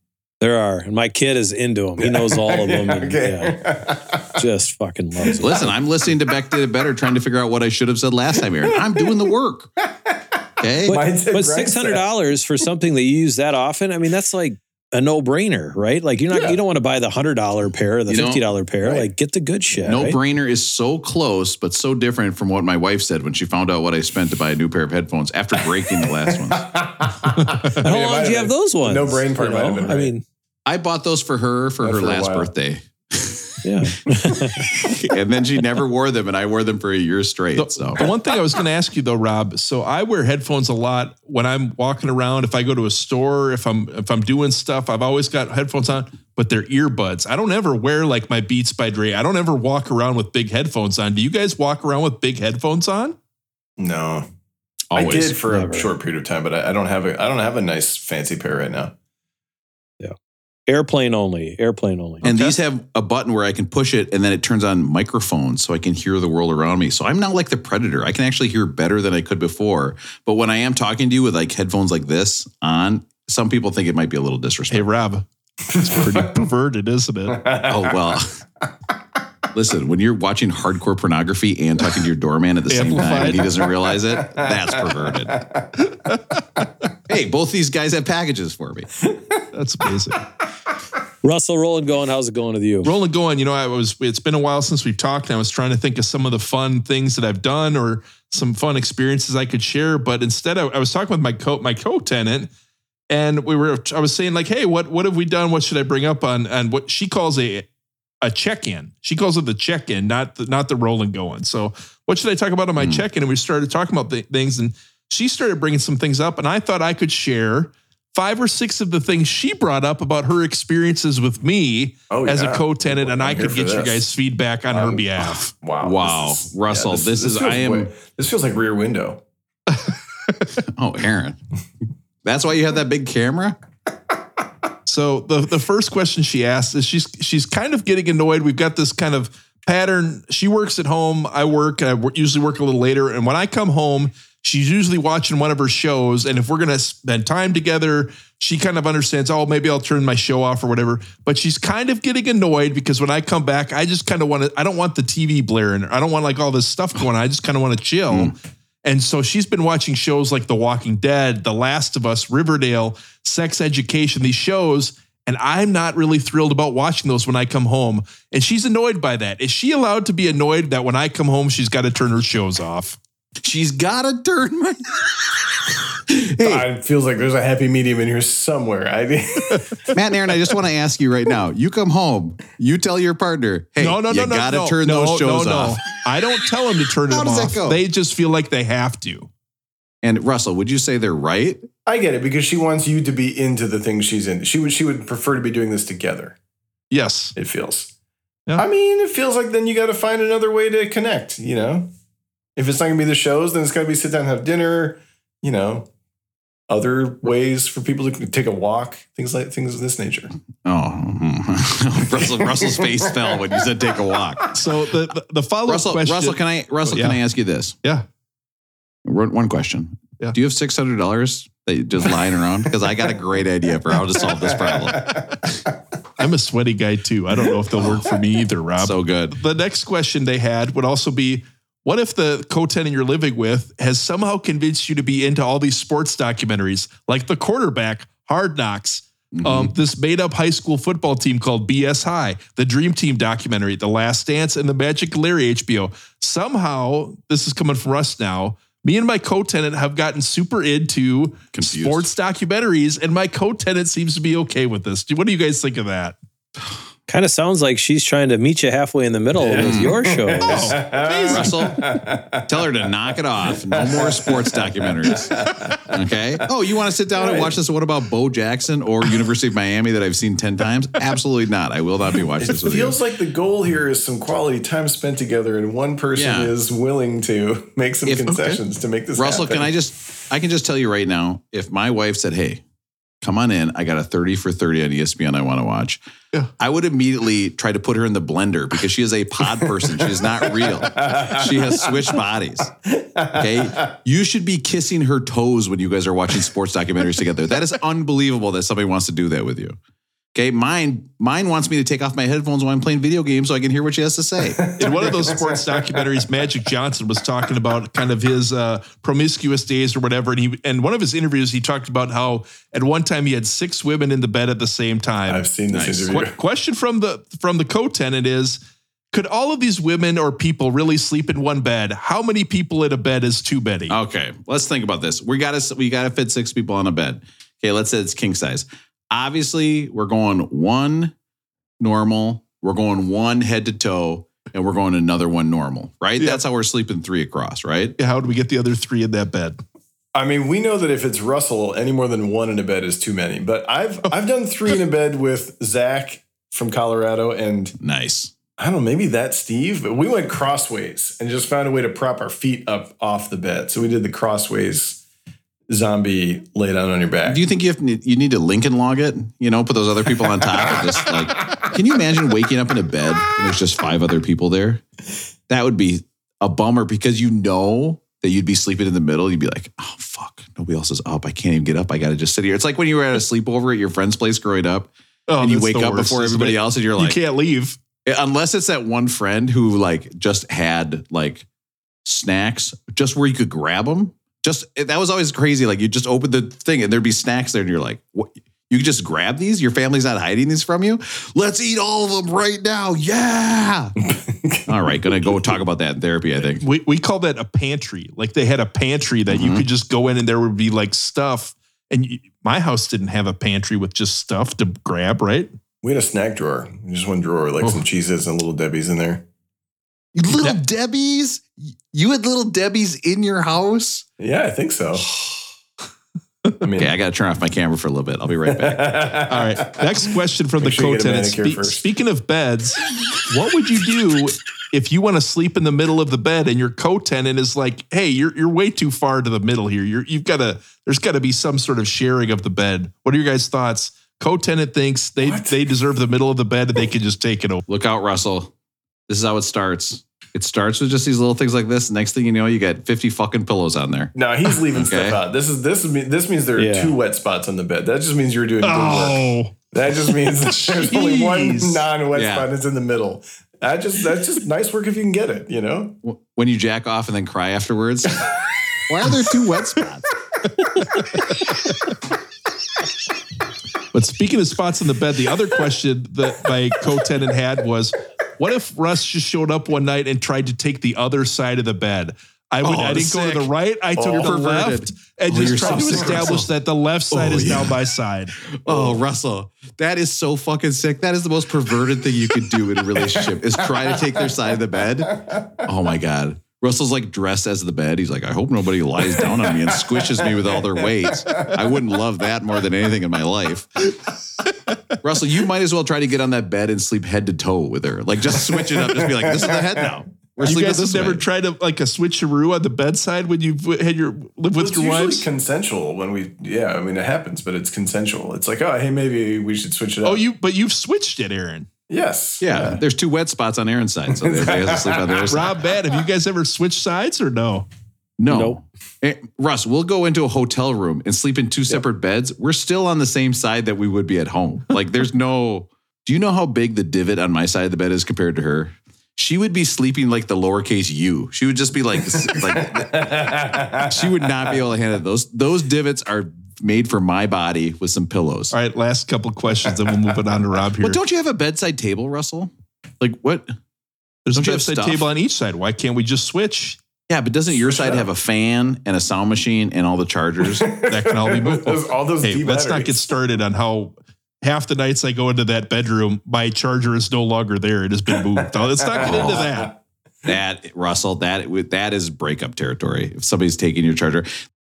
there are, and my kid is into them. He knows all of them. and, okay. yeah, just fucking loves it. Listen, I'm listening to Beck Did It Better, trying to figure out what I should have said last time, Aaron. I'm doing the work. Okay. But, but six hundred dollars for something that you use that often, I mean, that's like a no brainer, right? Like you're not, Yeah. you don't want to buy the hundred dollar pair or the You fifty dollar pair. right. Like get the good shit. no right? brainer is so close, but so different from what my wife said when she found out what I spent to buy a new pair of headphones after breaking the last one. How long do you have those ones? No brain part You know? been I mean, I bought those for her for Yeah, her for last birthday. Yeah. and then she never wore them, and I wore them for a year straight. The, So the one thing I was going to ask you though, Rob. So I wear headphones a lot when I'm walking around. If I go to a store, if I'm if I'm doing stuff, I've always got headphones on, but they're earbuds. I don't ever wear like my Beats by Dre. I don't ever walk around with big headphones on. Do you guys walk around with big headphones on? No. always. I did for Never. a short period of time, but I, I don't have a I don't have a nice fancy pair right now. Airplane only. Airplane only. And Okay. these have a button where I can push it and then it turns on microphones so I can hear the world around me. So I'm not like the predator. I can actually hear better than I could before. But when I am talking to you with like headphones like this on, some people think it might be a little disrespectful. Hey, disrespectful. Rob, it's pretty perverted, isn't it? oh, well. Listen, when you're watching hardcore pornography and talking to your doorman at the same time and he doesn't realize it, that's perverted. hey, both these guys have packages for me. That's amazing. Russell Roland going, how's it going with you? Rolling going, you know, I was it's been a while since we've talked. And I was trying to think of some of the fun things that I've done or some fun experiences I could share. But instead I, I was talking with my co my co-tenant and we were I was saying like, hey, what what have we done? What should I bring up on and what she calls a a check-in. She calls it the check-in, not the not the rolling going. So what should I talk about on my hmm. check-in? And we started talking about the things and she started bringing some things up and I thought I could share five or six of the things she brought up about her experiences with me Oh, as yeah. a co-tenant, and I'm I here could for get you guys feedback on her Um, behalf. Wow. Wow. This Russell, this is- I am- way- this feels like rear window. Oh, Aaron. That's why you have that big camera? So the the first question she asked is she's she's kind of getting annoyed. We've got this kind of pattern. She works at home. I work. I usually work a little later, and when I come home, she's usually watching one of her shows. And if we're gonna spend time together, she kind of understands. Oh, maybe I'll turn my show off or whatever. But she's kind of getting annoyed because when I come back, I just kind of want to. I don't want the TV blaring. I don't want like all this stuff going. on. I just kind of want to chill. Hmm. And so she's been watching shows like The Walking Dead, The Last of Us, Riverdale, Sex Education, these shows. And I'm not really thrilled about watching those when I come home. And she's annoyed by that. Is she allowed to be annoyed that when I come home, she's got to turn her shows off? She's got to turn my. hey, It feels like there's a happy medium in here somewhere. I Matt and Aaron, I just want to ask you right now. You come home, you tell your partner, hey, no, no, you no, no. got to no, turn no, those shows no, no. off. I don't tell them to turn How them does that off. go? They just feel like they have to. And Russell, would you say they're right? I get it because she wants you to be into the things she's into. She would she would prefer to be doing this together. Yes. It feels. I mean, it feels like then you got to find another way to connect. You know, if it's not gonna be the shows, then it's got to be sit down and have dinner. You know, other ways for people to take a walk, things like things of this nature. Oh, hmm. Russell, Russell's face fell when you said take a walk. So the the, the follow up Russell, question. Russell, can I Russell, Yeah. can I ask you this? Yeah. One one question. Yeah. Do you have six hundred dollars that you just lying around? Because I got a great idea for how to solve this problem. I'm a sweaty guy too. I don't know if they'll work for me either, Rob. So good. the next question they had would also be what if the co-tenant you're living with has somehow convinced you to be into all these sports documentaries like the quarterback hard knocks um, this made-up high school football team called bs high the dream team documentary the last dance and the magic larry hbo somehow this is coming from us now. Me and my co-tenant have gotten super into Confused. sports documentaries and my co-tenant seems to be okay with this. What do you guys think of that Kind of sounds like she's trying to meet you halfway in the middle with your shows. Oh, Russell, tell her to knock it off. No more sports documentaries. Okay. Oh, you want to sit down and watch this? What about Bo Jackson or University of Miami that I've seen 10 times? Absolutely not. I will not be watching It this with you. feels like the goal here is some quality time spent together, and one person Yeah. is willing to make some If- concessions to make this. Happen. Russell, happen. can I just, I can just tell you right now, if my wife said, hey, come on in, I got a 30 for 30 on ESPN I want to watch, Yeah. I would immediately try to put her in the blender because she is a pod person. She is not real. She has switched bodies. Okay. You should be kissing her toes when you guys are watching sports documentaries together. That is unbelievable that somebody wants to do that with you. Okay. Mine, mine wants me to take off my headphones while I'm playing video games so I can hear what she has to say. in one of those sports documentaries, Magic Johnson was talking about kind of his uh, promiscuous days or whatever. And he, and one of his interviews, he talked about how at one time he had six women in the bed at the same time. I've seen this Nice. interview. Qu- question from the from the co-tenant is: Could all of these women or people really sleep in one bed? How many people in a bed is too many? Okay, let's think about this. We got to we got to fit six people on a bed. Okay, let's say it's king size. Obviously, we're going one normal, we're going one head to toe, and we're going another one normal. Right? Yeah. That's how we're sleeping three across. Right? How do we get the other three in that bed? I mean, we know that if it's Russell, any more than one in a bed is too many. But I've oh. I've done three in a bed with Zach from Colorado, and Nice. I don't know, maybe that Steve. But we went crossways and just found a way to prop our feet up off the bed. So we did the crossways zombie lay down on your back. Do you think you have to, you need to Lincoln log it? You know, put those other people on top and just like. Can you imagine waking up in a bed and there's just five other people there? That would be a bummer because you know that you'd be sleeping in the middle. You'd be like, oh fuck, nobody else is up. I can't even get up. I got to just sit here. It's like when you were at a sleepover at your friend's place growing up, Oh, and you wake up worst, before everybody it? else, and you're like, you can't leave. unless it's that one friend who like just had like snacks just where you could grab them. Just that was always crazy. Like you just open the thing and there'd be snacks there, and you're like, what? You just grab these. Your family's not hiding these from you. Let's eat all of them right now. Yeah. all right, gonna go talk about that in therapy. I think. We we call that a pantry. Like they had a pantry that you Mhm. could just go in and there would be like stuff. And you, my house didn't have a pantry with just stuff to grab, right? we had a snack drawer, just one drawer, like Oh. some cheeses and little Debbie's in there. Little Debbie's. You had little Debbie's in your house. Yeah, I think so. I mean, Okay, I got to turn off my camera for a little bit. I'll be right back. All right. Next question from Make the sure you get a co-tenant. manicure first. speaking of beds, what would you do if you want to sleep in the middle of the bed and your co-tenant is like, "Hey, you're you're way too far to the middle here. You're you've got to there's got to be some sort of sharing of the bed." What are your guys' thoughts? Co-tenant thinks they What? they deserve the middle of the bed and they can just take it over. Look out, Russell. This is how it starts. It starts with just these little things like this. Next thing you know, you got 50 fucking pillows on there. no, he's leaving Okay. stuff out. This is this is this means there are Yeah. two wet spots on the bed. That just means you're doing good work. Oh, That just means there's only one non-wet Yeah. spot that's in the middle. That just that's just nice work if you can get it, you know? When you jack off and then cry afterwards. Why are there two wet spots? But speaking of spots in the bed, the other question that my co-tenant had was, what if Russ just showed up one night and tried to take the other side of the bed? I would Oh, I didn't go to the right, I took Oh. the Perverted. left and Oh, just tried so to sick, establish Russell. that the left side Oh, is yeah. now my side. Oh, Russell, that is so fucking sick. That is the most perverted thing you could do in a relationship is try to take their side of the bed. Oh my God. Russell's like dressed as the bed. He's like, I hope nobody lies down on me and squishes me with all their weight. I wouldn't love that more than anything in my life. Russell, you might as well try to get on that bed and sleep head to toe with her. Like just switch it up. Just be like, this is the head now. We're You sleeping guys have never way. tried a, like a switcheroo on the bedside when you've had your live with it's your usually wives? consensual when we, yeah, I mean, it happens, but it's consensual. It's like, oh, hey, maybe we should switch it oh, up. Oh, you but you've switched it, Aaron. Yes. Yeah, there's two wet spots on Aaron's side, so they, they have to sleep on their side. Rob, Bad, have you guys ever switched sides or no? No. Nope. Eh, Russ, we'll go into a hotel room and sleep in two separate beds. We're still on the same side that we would be at home. Like there's no Do you know how big the divot on my side of the bed is compared to her? She would be sleeping like the lowercase u. She would just be like like she would not be able to handle. Those those divots are made for my body with some pillows. All right, last couple questions, then we'll move it on to Rob here. Well, don't you have a bedside table, Russell? Like what? There's a don't you have bedside table on each side. Why can't we just switch? Yeah, but doesn't your side have a fan and a sound machine and all the chargers? That can all be moved. Those- all those hey, let's not get started on how half the nights I go into that bedroom, my charger is no longer there. It has been moved. Oh, let's not get into that. that Russell, that that is breakup territory. If somebody's taking your charger,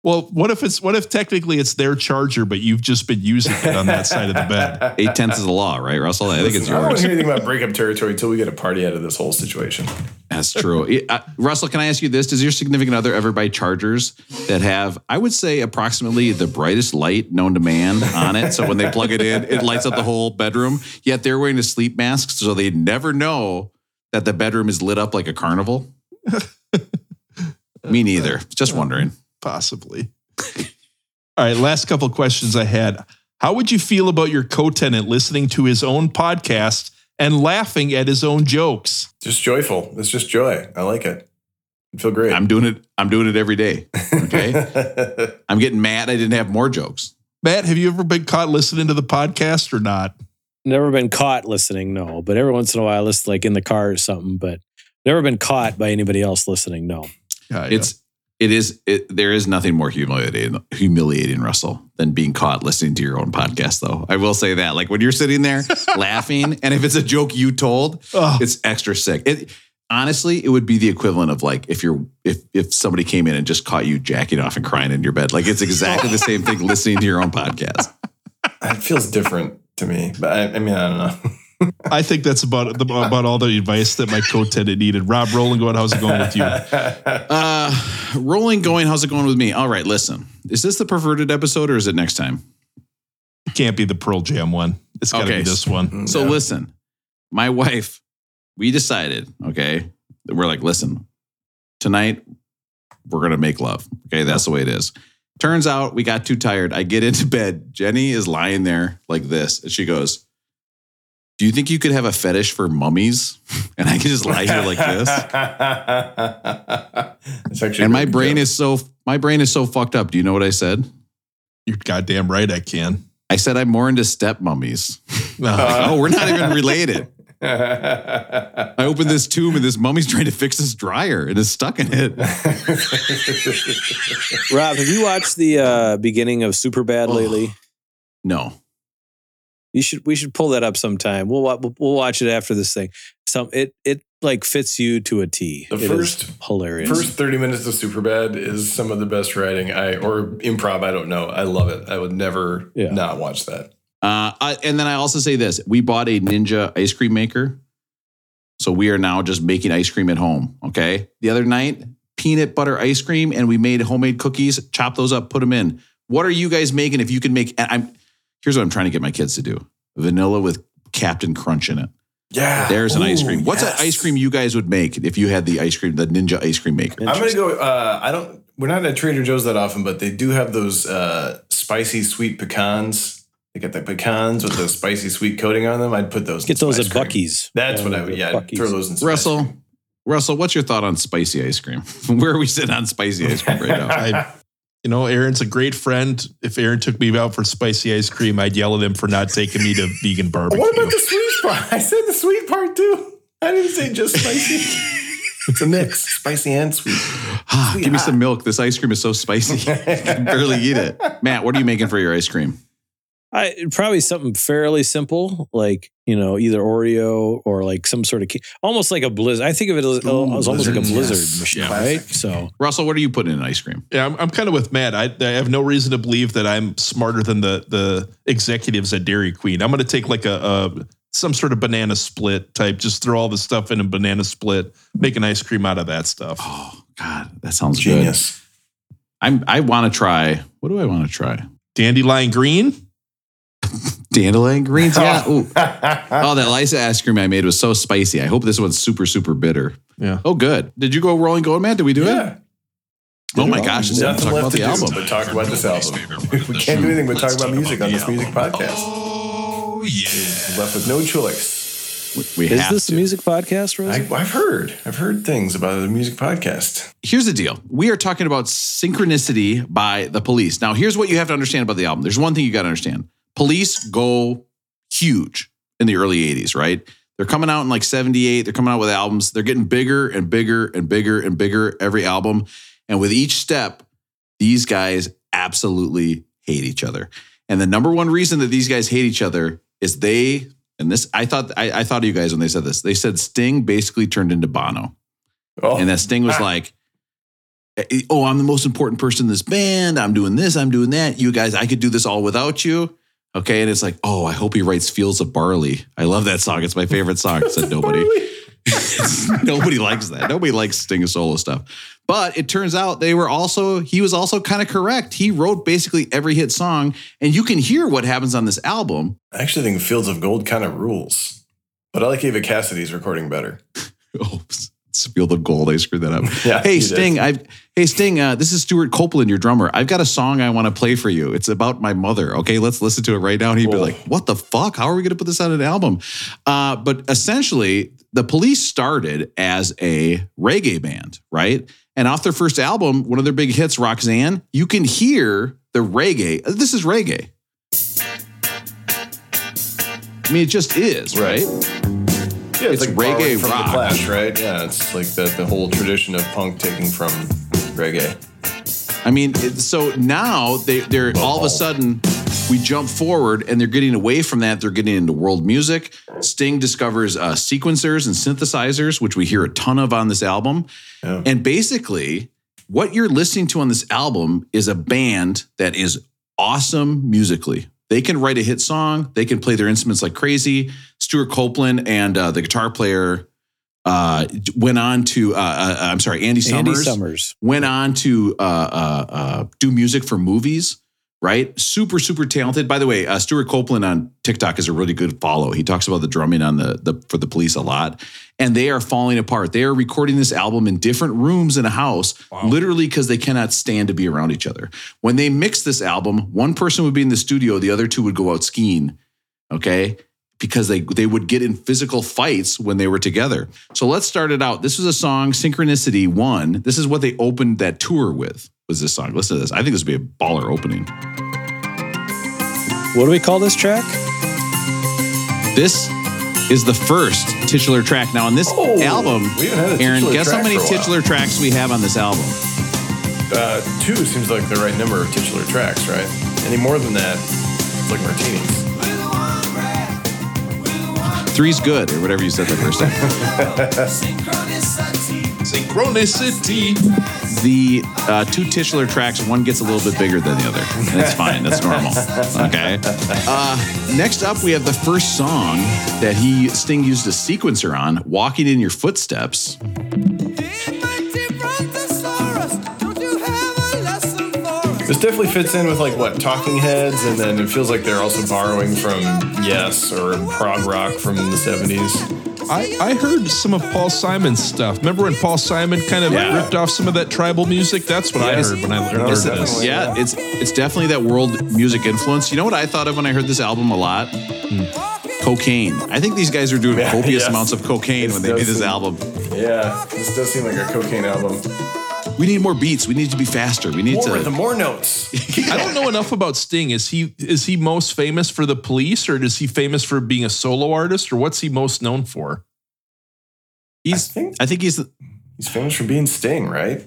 Well, what if it's what if technically it's their charger, but you've just been using it on that side of the bed? eight tenths is the law, right, Russell? I think it's I don't want hear anything about breakup territory until we get a party out of this whole situation. That's true. Uh, Russell, can I ask you this? Does your significant other ever buy chargers that have, I would say, approximately the brightest light known to man on it? So when they plug it in, it lights up the whole bedroom. Yet they're wearing a sleep mask, so they never know that the bedroom is lit up like a carnival. Me neither. Just wondering. Possibly. All right, last couple questions I had. How would you feel about your co-tenant listening to his own podcast and laughing at his own jokes? Just joyful. It's just joy. I like it. I feel great. I'm doing it. I'm doing it every day. Okay. I'm getting mad. I didn't have more jokes. Matt, have you ever been caught listening to the podcast or not? Never been caught listening, no. But every once in a while, I listen like in the car or something. But never been caught by anybody else listening, no. Yeah, It's it is it, there is nothing more humiliating humiliating Russell than being caught listening to your own podcast though. I will say that like when you're sitting there laughing and if it's a joke you told, Oh. it's extra sick. It honestly it would be the equivalent of like if you're if if somebody came in and just caught you jacking off and crying in your bed. Like it's exactly the same thing listening to your own podcast. it feels different to me, but I, I mean, I don't know. I think that's about about all the advice that my co-tenant needed. Rob rolling going, how's it going with you? Uh rolling going, how's it going with me? All right, listen. Is this the perverted episode or is it next time? Can't be the Pearl Jam one. It's got to Okay. be this one. So Yeah. listen, my wife, we decided, okay, that we're like, listen, tonight we're gonna make love. Okay, that's the way it is. Turns out we got too tired. I get into bed. Jenny is lying there like this, and she goes, "Do you think you could have a fetish for mummies?" And I can just lie here like this. it's actually And my brain joke. is so my brain is so fucked up. Do you know what I said? You're goddamn right. I can. I said I'm more into step mummies. Uh, oh, we're not even related. I opened this tomb and this mummy's trying to fix this dryer and is stuck in it. Rob, have you watched the uh, beginning of Superbad Oh. lately? No. You should. We should pull that up sometime. We'll we'll watch it after this thing. Some it it like fits you to a T. The It is first- hilarious. First 30 minutes of Superbad is some of the best writing I or improv, I don't know. I love it. I would never Yeah. not watch that. Uh, I, and then I also say this: we bought a Ninja ice cream maker, so we are now just making ice cream at home. Okay. The other night, peanut butter ice cream, and we made homemade cookies. Chop those up, put them in. What are you guys making? If you can make, I'm here's what I'm trying to get my kids to do: vanilla with Cap'n Crunch in it. Yeah. There's an ice cream. What's yes. an ice cream you guys would make if you had the ice cream, the Ninja ice cream maker? I'm gonna go. Uh, I don't. We're not at Trader Joe's that often, but they do have those uh, spicy sweet pecans. They get the pecans with the spicy sweet coating on them. I'd put those. in Get some those ice at cream. Buc-ee's. That's Uh, what I would. Yeah, I'd Buc-ee's. throw those in. some ice Russell. Russell, what's your thought on spicy ice cream? Where are we sitting on spicy ice cream right now? I, you know, Aaron's a great friend. If Aaron took me out for spicy ice cream, I'd yell at him for not taking me to vegan barbecue. What about the sweet part? I said the sweet part too. I didn't say just spicy. it's a mix, spicy and sweet. Ah, give me some milk. This ice cream is so spicy. I can barely eat it. Matt, what are you making for your ice cream? I probably something fairly simple, like you know, either Oreo or like some sort of ca- almost like a blizzard. I think of it as, uh, Ooh, as almost like a Blizzard, blizzard yes. machine, Yeah. right? So Russell, what are you putting in ice cream? Yeah, I'm, I'm kind of with Matt. I, I have no reason to believe that I'm smarter than the the executives at Dairy Queen. I'm going to take like a, a some sort of banana split type. Just throw all the stuff in a banana split, make an ice cream out of that stuff. Oh God, that sounds Genius. good. I'm. I want to try. What do I want to try? Dandelion green. Dandelion greens. Yeah. Ooh. Oh, that Lisa ice cream I made was so spicy. I hope this one's super super bitter. Yeah. Oh, good. Did you go rolling gold, man? Did we do it? Yeah. Oh my gosh! It's time to Nothing talk left about to the do album. but talk about this album. we can't do anything but talk about music on this music podcast. Oh, yeah. Left with no choice. We is this to. a music podcast, I, I've heard. I've heard things about the music podcast. here's the deal. We are talking about Synchronicity by the Police. Now, here's what you have to understand about the album. There's one thing you got to understand. Police go huge in the early 80s, right? They're coming out in like 78. They're coming out with albums. They're getting bigger and bigger and bigger and bigger every album. And with each step, these guys absolutely hate each other. And the number one reason that these guys hate each other is they, and this, I thought, I, I thought of you guys when they said this. They said Sting basically turned into Bono. Oh, And that Sting was Ah. like, Oh, I'm the most important person in this band. I'm doing this, I'm doing that. You guys, I could do this all without you. Okay. And it's like, oh, I hope he writes Fields of Barley. I love that song. It's my favorite song, said nobody. nobody likes that. Nobody likes Sting solo stuff. But it turns out they were also, he was also kind of correct. He wrote basically every hit song, and you can hear what happens on this album. I actually think Fields of Gold kind of rules. But I like Eva Cassidy's recording better. Oh, Field of Gold. I screwed that up. Yeah, hey. Sting, I've hey Sting, uh, this is Stewart Copeland, your drummer. I've got a song I want to play for you. It's about my mother. Okay, let's listen to it right now. And he'd be like, "What the fuck? How are we going to put this on an album?" Uh, but essentially, the Police started as a reggae band, right? And off their first album, one of their big hits, Roxanne, you can hear the reggae. This is reggae. I mean, it just is, right? Yeah, It's like reggae from rock. the Clash, right? Yeah, it's like the, the whole tradition of punk taking from reggae. I mean, it, so now they, they're all of a sudden we jump forward and they're getting away from that. They're getting into world music. Sting discovers uh, sequencers and synthesizers, which we hear a ton of on this album. Yeah. And basically, what you're listening to on this album is a band that is awesome musically. They can write a hit song. They can play their instruments like crazy. Stewart Copeland and uh, the guitar player uh, went on to, uh, uh, I'm sorry, Andy Summers Andy Summers. went on to uh, uh, uh, do music for movies. Right, super super talented. By the way, uh, Stewart Copeland on TikTok is a really good follow. He talks about the drumming on the the for the police a lot, and they are falling apart. They are recording this album in different rooms in a house, literally because they cannot stand to be around each other. When they mix this album, one person would be in the studio, the other two would go out skiing. Okay, because they they would get in physical fights when they were together. So let's start it out. This was a song, Synchronicity One. This is what they opened that tour with. Was this song? Listen to this. I think this would be a baller opening. What do we call this track? This is the first titular track. Now on this Oh, album, we haven't had a Aaron, guess how many for a while. titular tracks we have on this album? Uh, two seems like the right number of titular tracks, right? Any more than that, it's like martinis. Three's good, or whatever you said the first time. Synchronicity. the uh, two titular tracks, one gets a little bit bigger than the other. And That's fine. That's normal. Okay. Uh, next up, we have the first song that he Sting used a sequencer on, "Walking in Your Footsteps." This definitely fits in with like what Talking Heads, and then it feels like they're also borrowing from Yes or prog rock from the seventies. I, I heard some of Paul Simon's stuff. Remember when Paul Simon kind of Yeah. ripped off some of that tribal music? That's what Yes. I heard when I learned No, this. definitely. Yeah, it's it's definitely that world music influence. You know what I thought of when I heard this album a lot? Hmm. Cocaine. I think these guys are doing copious yes. amounts of cocaine when they This made this seem- album. Yeah, this does seem like a cocaine album. We need more beats. We need to be faster. We need More, to. the more notes. I don't know enough about Sting. Is he is he most famous for the police or is he famous for being a solo artist or what's he most known for? he's. I think I think he's. he's famous for being Sting, right?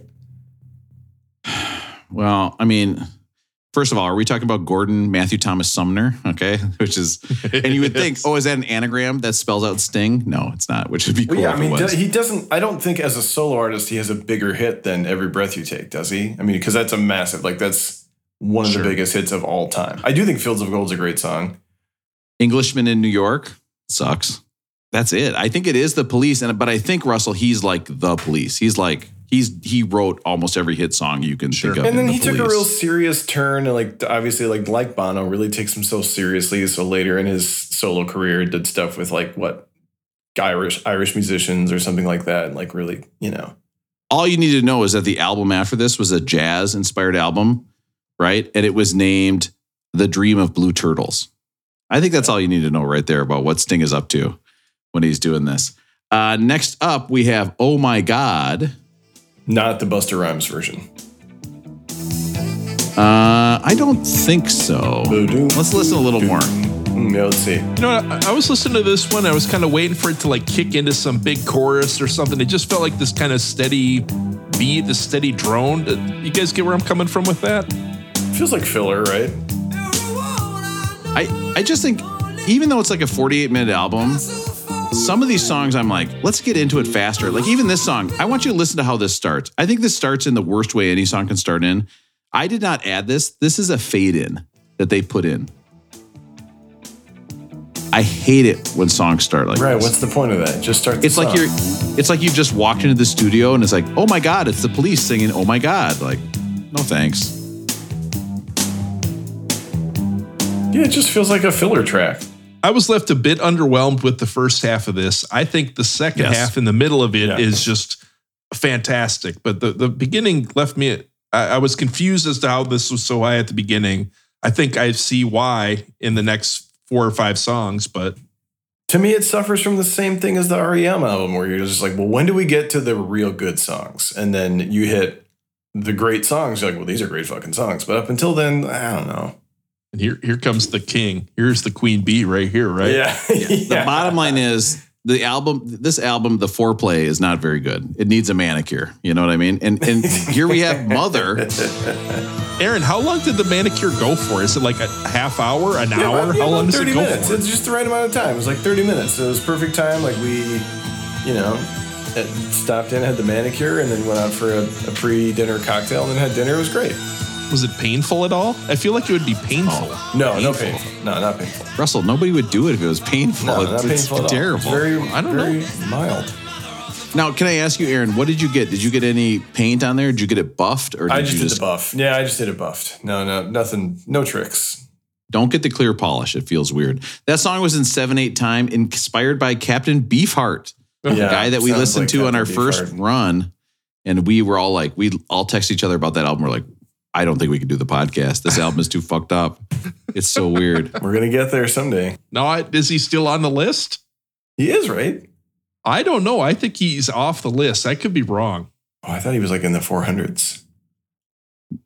Well, I mean, First of all, are we talking about Gordon Matthew Thomas Sumner? Okay, which is, and you would think, oh, is that an anagram that spells out Sting? No, it's not. Which would be cool. Well, yeah, I mean, it do- was. he doesn't. I don't think as a solo artist he has a bigger hit than "Every Breath You Take," does he? I mean, because that's a massive, like that's one of Sure. the biggest hits of all time. I do think "Fields of Gold's a great song. Englishman in New York sucks. That's it. I think it is the police, and but I think Russell, he's like the police. He's like he's he wrote almost every hit song you can think of. And then in he the took a real serious turn, and like obviously, like like Bono, really takes himself seriously. So later in his solo career, did stuff with like what Irish Irish musicians or something like that, and like really, you know, all you need to know is that the album after this was a jazz inspired album, right? And it was named The Dream of Blue Turtles. I think that's all you need to know right there about what Sting is up to when he's doing this. Uh, next up, we have Oh My God. Not the Busta Rhymes version. Uh, I don't think so. Let's listen a little more. Yeah, let's see. You know, I, I was listening to this one. I was kind of waiting for it to like kick into some big chorus or something. It just felt like this kind of steady beat, this steady drone. You guys get where I'm coming from with that? Feels like filler, right? I, I just think, even though it's like a 48 minute album, some of these songs I'm like, let's get into it faster. Like even this song, I want you to listen to how this starts. I think this starts in the worst way any song can start in. I did not add this. This is a fade in that they put in. I hate it when songs start like Right. this. What's the point of that? Just start. It's like song. you're it's like you've just walked into the studio and it's like, oh my God, it's the police singing, oh my God. Like, no thanks. Yeah, it just feels like a filler track. I was left a bit underwhelmed with the first half of this. I think the second Yes. half in the middle of it is Yeah. just fantastic. But the, the beginning left me, I, I was confused as to how this was so high at the beginning. I think I see why in the next four or five songs, but To me, it suffers from the same thing as the REM album, where you're just like, well, when do we get to the real good songs? And then you hit the great songs. You're like, well, these are great fucking songs. But up until then, I don't know. And here here comes the king. Here's the queen bee right here, right? Yeah. The bottom line is the album, this album, the foreplay is not very good. It needs a manicure. You know what I mean? And and here we have Mother. Aaron, how long did the manicure go for? Is it like a half hour, an Yeah, hour? yeah, how long about does it 30 go minutes. for? It's just the right amount of time. It was like 30 minutes. So it was perfect time. Like we, you know, uh, stopped in, had the manicure, and then went out for a, a pre-dinner cocktail, and then had dinner. It was great. Was it painful at all? I feel like it would be painful. No, no Painful. painful. No, not painful. Russell, nobody would do it if it was painful. No, it's not it's painful at all. terrible. It's very, I don't very know. mild. now, can I ask you, Aaron, what did you get? Did you get any paint on there? Did you get it buffed? Or did I just you did just the buff. Yeah, I just did it buffed. No, no, nothing, no tricks. don't get the clear polish? It feels weird. That song was in 7 8 time, inspired by Captain Beefheart. the guy that we listened like to on our Captain first run, and we were all like, we all text each other about that album. We're like, I don't think we can do the podcast. This album is too fucked up. It's so weird. We're gonna get there someday. No, I, is he still on the list? He is right. I don't know. I think he's off the list. I could be wrong. Oh, I thought he was like in the 400s.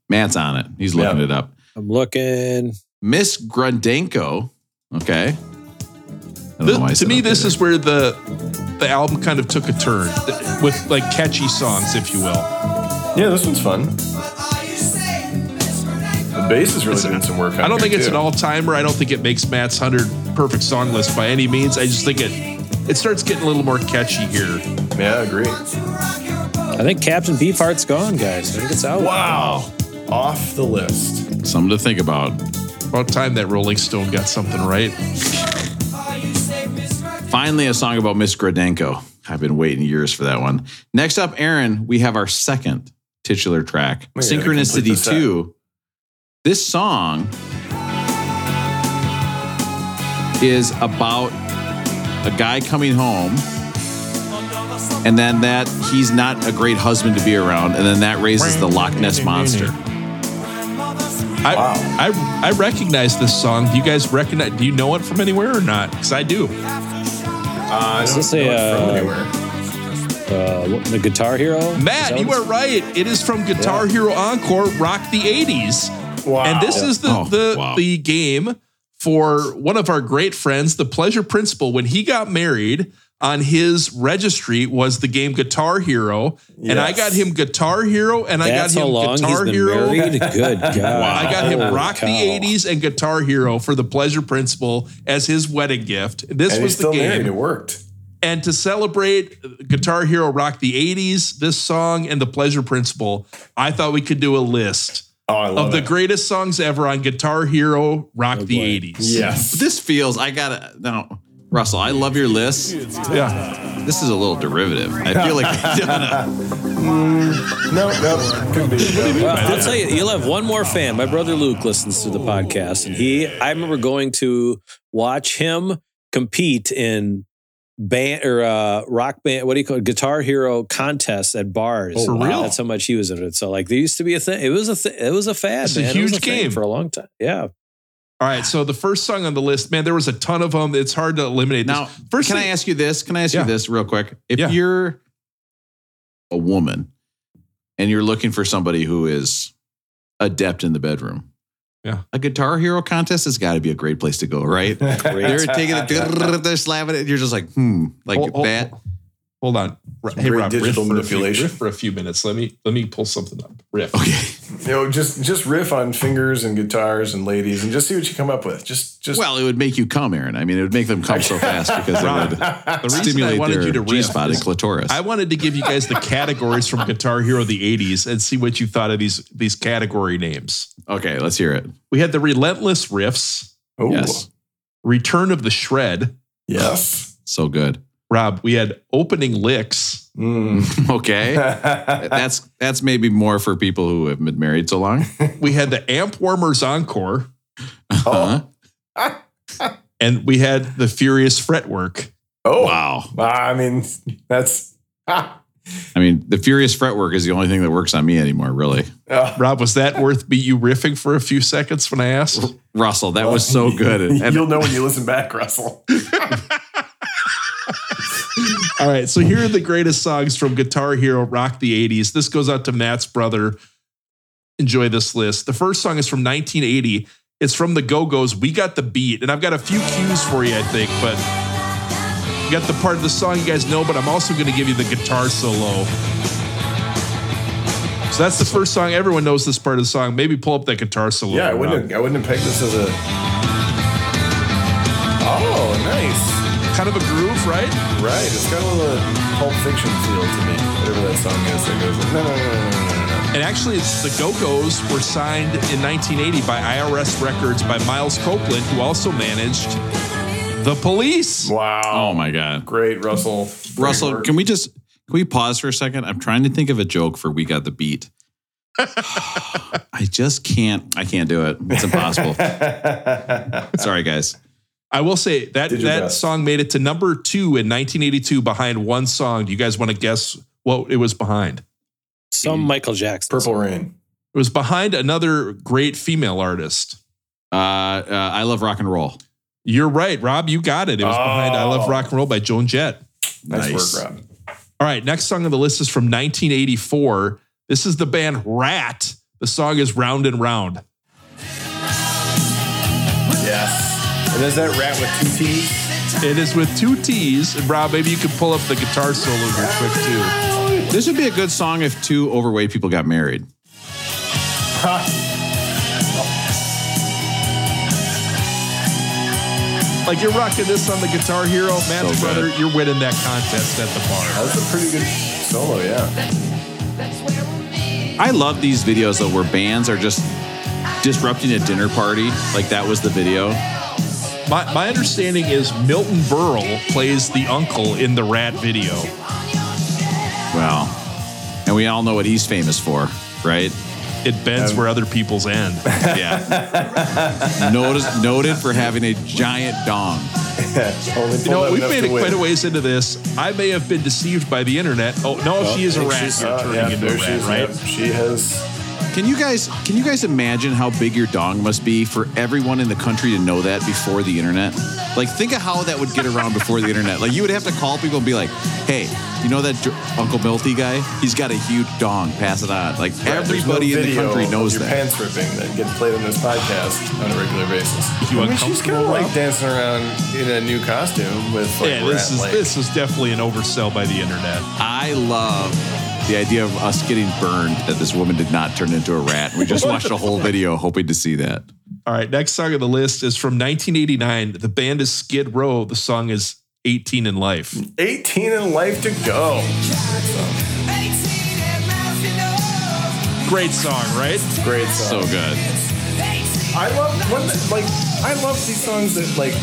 Matt's on it. He's looking Yeah. it up. I'm looking. Miss Gradenko. Okay. I don't Th- know why I to me, okay this is where the the album kind of took a turn with like catchy songs, if you will. Yeah, this one's fun. The bass is really Listen, doing some work. I don't think it's an all timer. I don't think it makes Matt's hundred perfect song list by any means. I just think it it starts getting a little more catchy here. Yeah, I agree. I think Captain Beefheart's gone, guys. I think it's out. Wow, off the list. something to think about. About time that Rolling Stone got something right. Finally, a song about Miss Gradenko. I've been waiting years for that one. Next up, Aaron, we have our second titular track, oh, We gotta complete Synchronicity the set. 2. This song is about a guy coming home and then that he's not a great husband to be around and then that raises the Loch Ness monster. I, Wow. I I recognize this song. Do you guys recognize? Do you know it from anywhere or not? Because I do. Uh, I Is don't this a, from uh, anywhere. Uh, what- the Guitar Hero. Matt, you what are right. It is from Guitar Hero Encore, Rock the 80s. Wow. And this is the Oh, the, wow. the game for one of our great friends, the Pleasure Principle. When he got married, on his registry was the game Guitar Hero, and I got him Guitar Hero, and That's I how got him long Guitar Hero. married. Good God! I got him Holy Rock cow. the 80s and Guitar Hero for the Pleasure Principle as his wedding gift. This And was he's the still game. married. It worked. And to celebrate Guitar Hero Rock the 80s, this song, and the Pleasure Principle, I thought we could do a list Oh, I love of the it. greatest songs ever on Guitar Hero Rock oh, the boy. 80s. Yes. This feels. I gotta now, Russell. I love your list. Yeah. This is a little derivative. I feel like we've done a- mm, No, no. Could be. Well, I'll tell you, you'll have one more fan. My brother Luke listens to the podcast, and he, I remember going to watch him compete in band or uh, rock band. What do you call it? Guitar Hero contests at bars. Oh, for real? That's how much he was in it. So like, there used to be a thing. It was a th- it was a fad. It's a man. It was huge game. for a long time. Yeah. All right. So the first song on the list, man, there was a ton of them. It's hard to eliminate. this. now. first can thing- I ask you this? Can I ask Yeah. you this real quick? If Yeah. you're a woman and you're looking for somebody who is adept in the bedroom, Yeah. a Guitar Hero contest has got to be a great place to go, right? They're taking it, they're slapping it. and You're just like, hmm, like Hold- hold- that. Hold on. R- Hey, great Rob, riff digital for, a few, manipulation. riff for a few minutes. Let me let me pull something up. Riff. Okay. You know, just just riff on fingers and guitars and ladies, and just see what you come up with. Just just Well, it would make you come, Aaron. I mean, it would make them come so fast because it would the stimulate I wanted their you to riff G spot and clitoris. I wanted to give you guys the categories from Guitar Hero the 80s and see what you thought of these these category names. okay, let's hear it. We had the Relentless Riffs, oh, Yes, Return of the Shred. yes. so good. Rob, we had Opening Licks. Mm. Okay, that's that's maybe more for people who have been married so long. We had the Amp Warmers Encore. Huh? And we had the Furious Fretwork. oh Wow. I mean, that's ah. I mean, the furious fretwork is the only thing that works on me anymore. Really, Oh. Rob, was that worth be you riffing for a few seconds when I asked? Russell, that was so good. And You'll know when you listen back, Russell. All right, so here are the greatest songs from Guitar Hero Rock the 80s. This goes out to Matt's brother. Enjoy this list. The first song is from 1980. It's from the Go Go's We Got the Beat. And I've got a few cues for you, I think, but you got the part of the song you guys know, but I'm also going to give you the guitar solo. So that's the first song. Everyone knows this part of the song. Maybe pull up that guitar solo. Yeah, I wouldn't. Have, I wouldn't have pegged this as a. Oh, nice. Kind of a groove, right? Right. It's got a Pulp Fiction feel to me. Whatever that song is that goes. No, no, no, no, no, no, no. And actually, it's the Go Go's were signed in 1980 by IRS Records by Miles Copeland, who also managed the police. Wow. oh my god, Great, Russell. Great Russell, work. can we just can we pause for a second? I'm trying to think of a joke for we got the beat. I just can't. I can't do it. It's impossible. Sorry, guys. I will say that that best. song made it to number two in 1982 behind one song. Do you guys want to guess what it was behind? Some Michael Jackson. Purple Rain. It was behind another great female artist. Uh, uh, I love rock and roll. You're right, Rob. You got it. It was behind "I Love Oh. Rock and Roll" by Joan Jett. Nice, Nice. work, Rob. All right, next song on the list is from 1984. This is the band Ratt. The song is "Round and Round." Yes. And is that rat with two T's? It is with two T's. And Rob, maybe you could pull up the guitar solo real quick too. This would be a good song if two overweight people got married. Like you're rocking this on the Guitar Hero, Matt's So brother. You're winning that contest at the bar. That's a pretty good solo, yeah. I love these videos though, where bands are just disrupting a dinner party. Like that was the video. My, my understanding is Milton Berle plays the uncle in the Ratt video. Well, and we all know what he's famous for, right? It bends Um, where other people's end. Yeah. noted, noted for having a giant dong. Only You know, we've made it quite a ways into this. I may have been deceived by the internet. Oh no, she is a rat. she's, uh, turning yeah, into there a she rat, is. right? Yep, she has Can you guys can you guys imagine how big your dong must be for everyone in the country to know that before the internet? Like think of how that would get around before the internet. Like you would have to call people and be like, "Hey, you know that Dr- Uncle Milty guy? He's got a huge dong. Pass it on." Like Right, there's everybody no in the video country of knows your that. pants ripping that gets played on this podcast on a regular basis. You I mean, she's kind uncomfortable, of like Rob? dancing around in a new costume with like yeah, this rat is leg. this is definitely an oversell by the internet. I love the idea of us getting burned that this woman did not turn into a rat. We just watched a whole video hoping to see that. All right, next song on the list is from 1989. The band is Skid Row. The song is 18 and Life. 18 in life to go. Great song, right? Great song. So good. I love when like I love these songs that like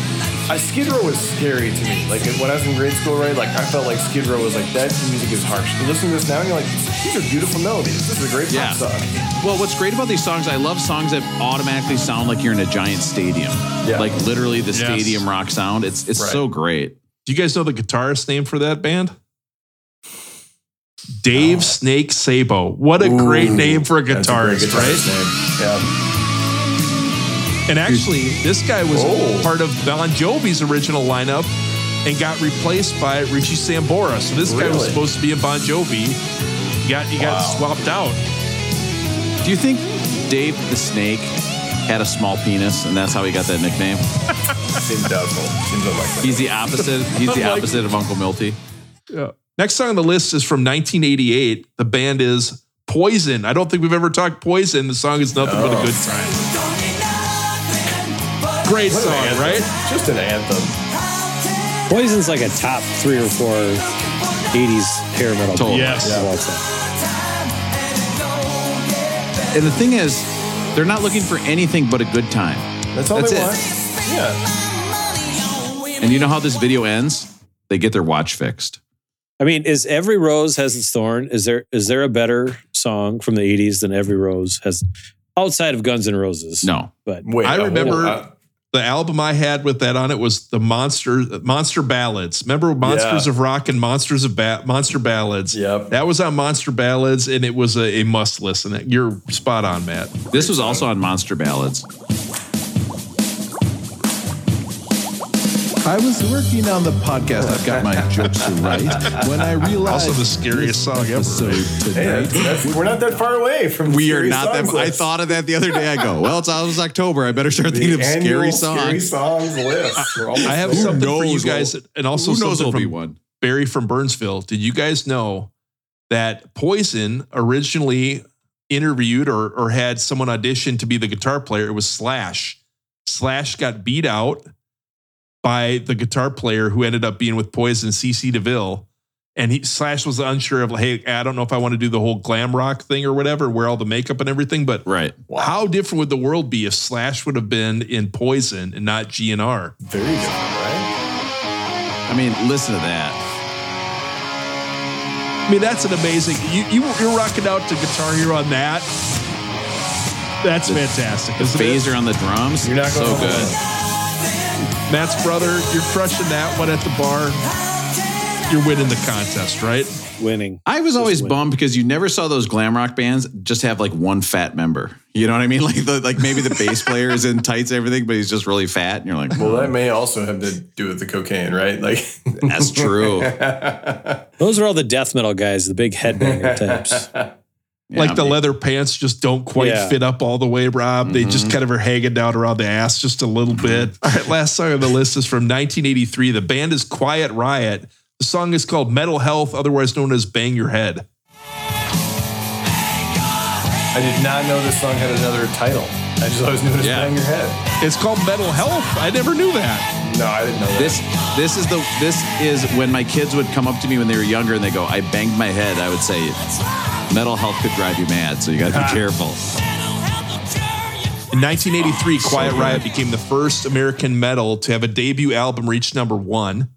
I, Skid Row was scary to me. Like when I was in grade school, right? Like I felt like Skid Row was like that music is harsh. You listen to this now and you're like, these are beautiful melodies. This is a great Yeah. pop song. Well, what's great about these songs, I love songs that automatically sound like you're in a giant stadium. Yeah. Like literally the Yes. stadium rock sound. It's it's Right. so great. Do you guys know the guitarist name for that band? Dave Snake Sabo. What a great name for a that's great guitarist, right? guitarist name. Yeah. And actually, this guy was Oh. part of Bon Jovi's original lineup and got replaced by Richie Sambora. So this guy was supposed to be in Bon Jovi. He got he got Wow. swapped out. Do you think Dave the Snake had a small penis and that's how he got that nickname? Seems doubtful. Seems unlikely. He's the opposite. He's the opposite of Uncle Milty. Next song on the list is from 1988. The band is Poison. I don't think we've ever talked Poison. The song is nothing but a Oh. good time. Great What an song, anthem. right? Just an anthem. Poison's like a top three or four 80s hair metal. Totally. Yes. of all time. And the thing is, they're not looking for anything but a good time. That's all That's they it. want. Yeah. And you know how this video ends? They get their watch fixed. I mean, is Every Rose Has Its Thorn? Is there is there a better song from the 80s than Every Rose has outside of Guns N' Roses? No. But Wait, I a whole- remember- uh, The album I had with that on it was the Monster Monster Ballads. Remember Monsters Yeah. of Rock and Monsters of ba- Monster Ballads? Yep. That was on Monster Ballads, and it was a, a must listen. You're spot on, Matt. This was also on Monster Ballads. I was working on the podcast. I've got my jokes right. When I realized Also the scariest song ever, episode right? Hey, tonight, that's, that's, we're not that far away from. We are scary not songs that. I thought of that the other day. I go, well, it's almost October. I better start thinking of annual scary Scary songs. songs list. I have there. something for you knows guys, and also Who knows something will be from one? Barry from Burnsville. Did you guys know that Poison originally interviewed or, or had someone audition to be the guitar player? It was Slash. Slash got beat out by the guitar player who ended up being with Poison, CC DeVille. And he Slash was unsure of, hey, I don't know if I want to do the whole glam rock thing or whatever, wear all the makeup and everything. But Right. how different would the world be if Slash would have been in Poison and not GNR? Very good, right? I mean, listen to that. I mean, that's an amazing. You, you you're rocking out to Guitar Hero on that. That's fantastic. Isn't it? Phaser on the drums. You're not so going good. Home. Matt's brother, you're crushing that one at the bar. You're winning the contest, right? winning. I was Just always winning. bummed because you never saw those glam rock bands just have like one fat member. You know what I mean? Like the, like maybe the bass player is in tights and everything, but he's just really fat, and you're like, Well, that may also have to do with the cocaine, right? Like that's true. Those are all the death metal guys, the big headbanger types. like the Yeah, leather pants just don't quite Yeah. fit up all the way, Rob. They just mm-hmm. kind of are hanging down around the ass just a little mm-hmm. bit. All right, last song on the list is from 1983. The band is Quiet Riot. The song is called Mental Health, otherwise known as Bang Your Head. I did not know this song had another title. I just always knew it as Yeah. Bang Your Head. It's called Mental Health. I never knew that. No, I didn't know that. This this is the this is when my kids would come up to me when they were younger and they go, I banged my head. I would say, mental health could drive you mad, so you got to be careful. In 1983, Quiet good. Riot became the first American metal to have a debut album reach number one.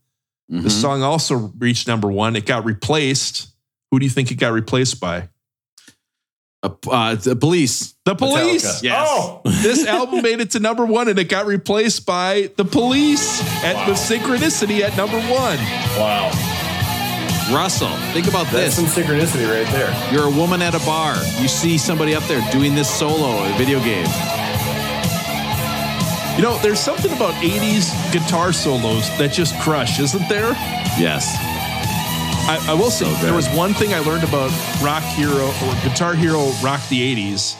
The mm-hmm. song also reached number one. It got replaced. Who do you think it got replaced by? Uh, uh, the police. The Police. Metallica. Yes. Oh, this album made it to number one, and it got replaced by The Police at the Synchronicity at number one. wow. Russell, think about That's this. some synchronicity right there. You're a woman at a bar. You see somebody up there doing this solo in a video game. You know, there's something about 80s guitar solos that just crush, isn't there? Yes. I, I will say So there was one thing I learned about Rock Hero or Guitar Hero Rock the 80s.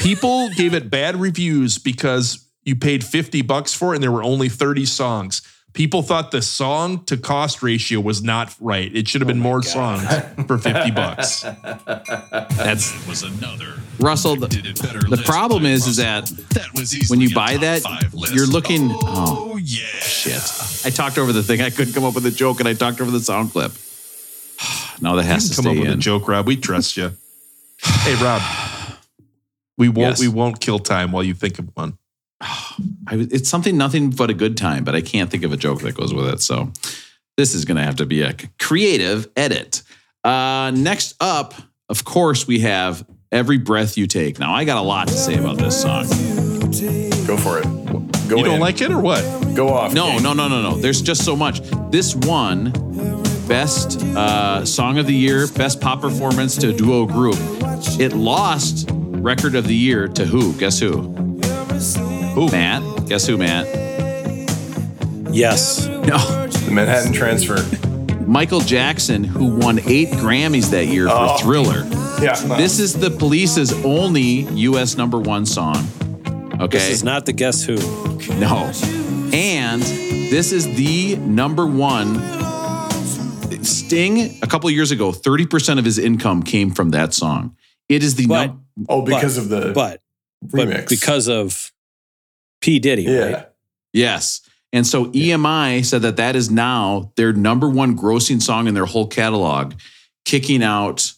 People gave it bad reviews because you paid 50 bucks for it and there were only 30 songs. People thought the song to cost ratio was not right. It should have been more songs for 50 bucks. That's was another. Russell. The, Did it better the problem by is, is that That was when you buy that, you're looking. Oh, Oh yeah. shit! I talked over the thing. I couldn't come up with a joke, and I talked over the sound clip. now that has to Come stay up with in. a joke, Rob. We trust you. hey, Rob. We won't. Yes. We won't kill time while you think of one. I, it's something nothing but a good time, but I can't think of a joke that goes with it. So this is going to have to be a creative edit. Uh, next up, of course, we have "Every Breath You Take." Now, I got a lot to say about this song. Go for it. Go You don't like it or what? Go off. No, King. no, no, no, no. There's just so much. This won best uh, song of the year, best pop performance to a duo group. It lost record of the year to who? Guess who? Who? Matt. Guess who? Matt. Yes. No. The Manhattan Transfer. Michael Jackson, who won eight Grammys that year for Oh. Thriller. Yeah. This is the Police's only U.S. number one song. Okay. This is not the Guess Who. No. And this is the number one. Sting, a couple years ago, 30% of his income came from that song. It is the But- num- oh, because of the But, remix. but because of P. Diddy, yeah. right? yes. And so EMI said that that is now their number one grossing song in their whole catalog, kicking out,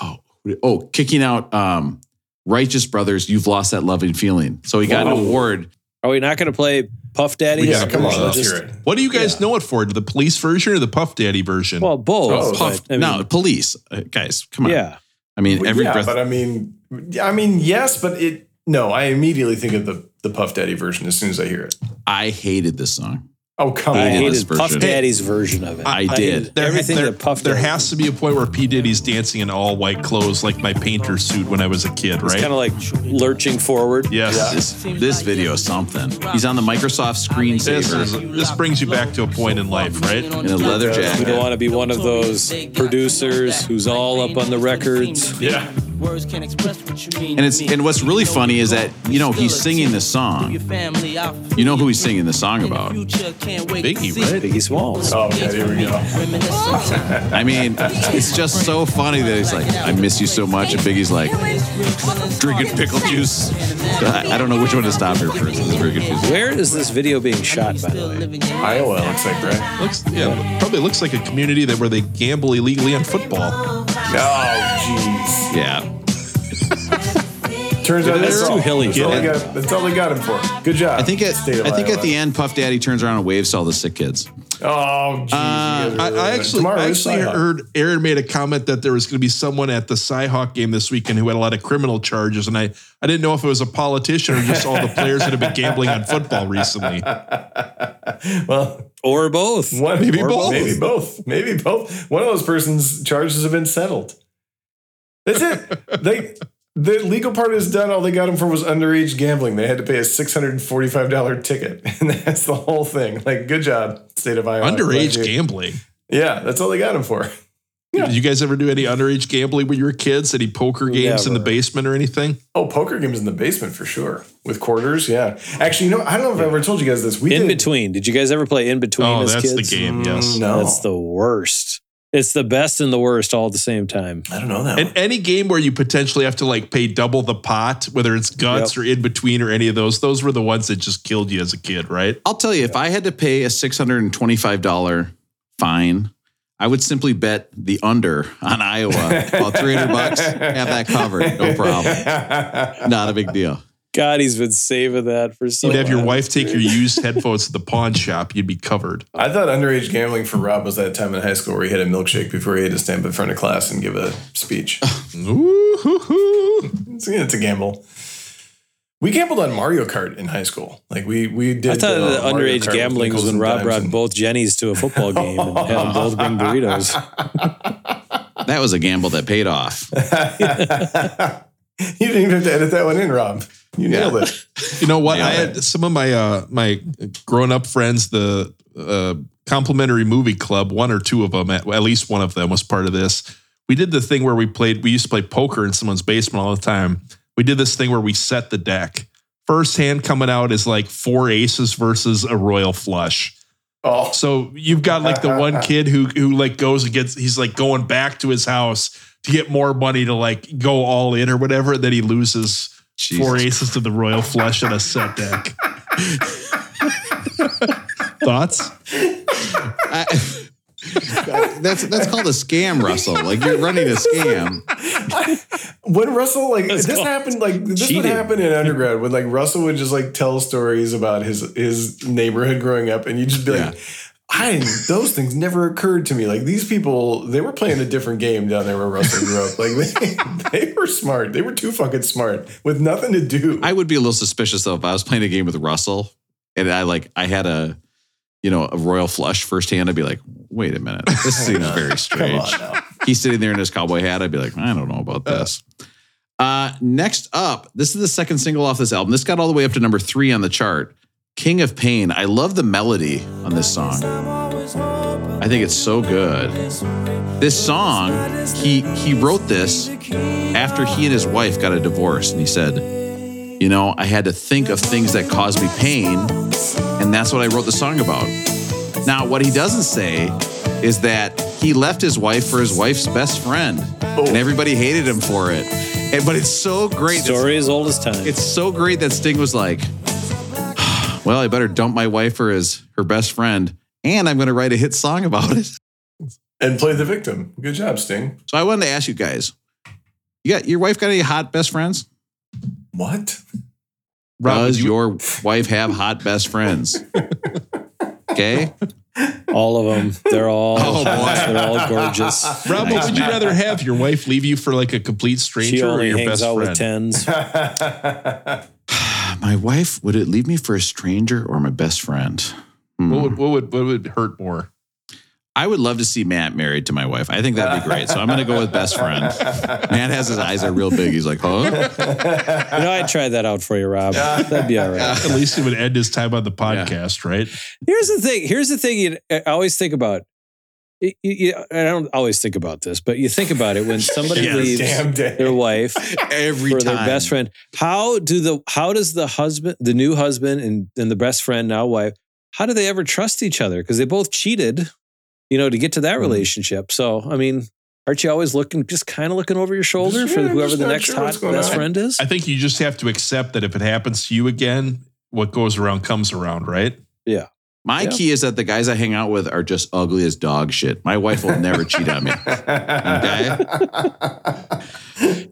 oh, oh, kicking out um, Righteous Brothers, You've Lost That Loving Feeling. So he got an award. Are we not going to play Puff Daddy? Yeah, come on, let's just- hear it. What do you guys know it for? The police version or the Puff Daddy version? Well, both. Oh, Puff, I mean, no, police. Uh, guys, come on. Yeah. I mean, Well, every yeah, breath. but I mean, I mean, yes, but it. No, I immediately think of the the Puff Daddy version as soon as I hear it. I hated this song. Oh come I on! hated hated Puff version. Daddy's version of it. I did. hated There- everything there, that Puff there Daddy. has to be a point where P. Diddy's dancing in all white clothes, like my painter suit when I was a kid, right? kind of like lurching forward. yes. Yeah. This, this video is something. He's on the Microsoft This, screensaver is, this brings you back to a point in life, right? in a leather We jacket. don't want to be one of those producers who's all up on the records. Yeah, And it's and what's really funny is that you know he's singing this song. You know who he's singing the song about? Biggie, right? Biggie Smalls. Oh, okay, here we go. I mean, it's just so funny that he's like, "I miss you so much," and Biggie's like, drinking pickle juice. I, I don't know which one to stop here first. It's very confusing. Where is this video being shot, by the way? Iowa looks like right. Looks, yeah, probably looks like a community that where they gamble illegally on football. Oh, jeez. Yeah. Jeez. Turns out That's too hilly That's for all, they got, that's all they got him for. Good job. I think at State of I think Iowa. at the end, Puff Daddy turns around and waves to all the sick kids. Oh, geez. you guys are uh, I, really I good. actually, Tomorrow I is actually Cyhawk. heard Aaron made a comment that there was going to be someone at the Cyhawk game this weekend who had a lot of criminal charges, and I, I didn't know if it was a politician or just all the players that have been gambling on football recently. Well, Or both. one, Maybe or both. Maybe both. Maybe both. One of those persons' charges have been settled. That's it. they the legal part is done. All they got him for was underage gambling. They had to pay a six hundred and forty five dollar ticket, and that's the whole thing. Like, good job, state of Iowa. Underage gambling. Yeah, that's all they got him for. Did you guys ever do any underage gambling when you were kids? Any poker games in the basement or anything? Oh, poker games in the basement for sure with quarters. Yeah, actually, you know, I don't know if I ever told you guys this. We In did. between. Did you guys ever play in between Oh, as that's kids? the game. Yes. Mm, no, That's the worst. It's the best and the worst all at the same time. I don't know that. And one. any game where you potentially have to like pay double the pot, whether it's guts Yep. or in between or any of those, those were the ones that just killed you as a kid, right? I'll tell you, if I had to pay a six hundred and twenty-five dollar fine, I would simply bet the under on Iowa. About three hundred bucks, have that covered, no problem. Not a big deal. God, he's been saving that for so You'd have your wife take your used headphones to the pawn shop, you'd be covered. I thought underage gambling for Rob was that time in high school where he had a milkshake before he had to stand in front of class and give a speech. Ooh, hoo, hoo. it's, it's a gamble. We gambled on Mario Kart in high school. Like we we did. I thought uh, the Mario underage Kart gambling was when Rob brought and- both Jennies to a football game and had them both bring burritos. That was a gamble that paid off. you didn't even have to edit that one in, Rob. You nailed it. You know what? Yeah. I had some of my uh my grown up friends, the uh complimentary movie club, one or two of them, at, at least one of them was part of this. We did the thing where we played, we used to play poker in someone's basement all the time. We did this thing where we set the deck. First hand coming out is like four aces versus a royal flush. Oh, So you've got like the one kid who who like goes and gets he's like going back to his house to get more money to like go all in or whatever, and then he loses four aces to the royal flush on a set deck. Thoughts? I- that's that's called a scam, Russell. Like you're running a scam. when Russell like That's this called happened like this would cheating. happen in undergrad when like Russell would just like tell stories about his his neighborhood growing up and you'd just be like Yeah. I those things never occurred to me. Like these people, they were playing a different game down there where Russell grew up. Like they, they were smart. They were too fucking smart with nothing to do. I would be a little suspicious though if I was playing a game with Russell and I like I had a you know a royal flush first hand. I'd be like, wait a minute, this seems very strange. He's sitting there in his cowboy hat. I'd be like, I don't know about this. Uh, next up, this is the second single off this album. This got all the way up to number three on the chart. King of Pain. I love the melody on this song. I think it's so good. This song, he he wrote this after he and his wife got a divorce, and he said, "You know, I had to think of things that caused me pain, and that's what I wrote the song about." Now, what he doesn't say is that he left his wife for his wife's best friend, and oh. everybody hated him for it. And, but it's so great. Story as old as time. it's so great that Sting was like, "Well, I better dump my wife for his her best friend, and I'm going to write a hit song about it." And play the victim. Good job, Sting. So I wanted to ask you guys: You got your wife got any hot best friends? What? Rob, Does you- your wife have hot best friends? Okay, all of them. They're all. Oh, boy. They're all gorgeous. Rob, what would you rather have? Your wife leave you for like a complete She stranger or your hangs best out with friend? tens. my wife would it leave me for a stranger or my best friend? Hmm. What would, what would what would hurt more? I would love to see Matt married to my wife. I think that'd be great. So I'm going to go with best friend. Matt has his eyes are real big. He's like, huh? You know, I'd try that out for you, Rob. That'd be all right. At least he would end his time on the podcast, right? Here's the thing. Here's the thing. You I always think about. You, you, I don't always think about this, but you think about it when somebody Yes. leaves their wife Every for time. their best friend. How do the how does the husband, the new husband, and and the best friend now wife, how do they ever trust each other? Because they both cheated, you know, to get to that mm-hmm. relationship. So I mean, aren't you always looking, just kind of looking over your shoulder Just, for whoever the next sure hot what's going best on. friend is? I think you just have to accept that if it happens to you again, what goes around comes around, right? My Yeah. key is that the guys I hang out with are just ugly as dog shit. My wife will never cheat on me. Okay.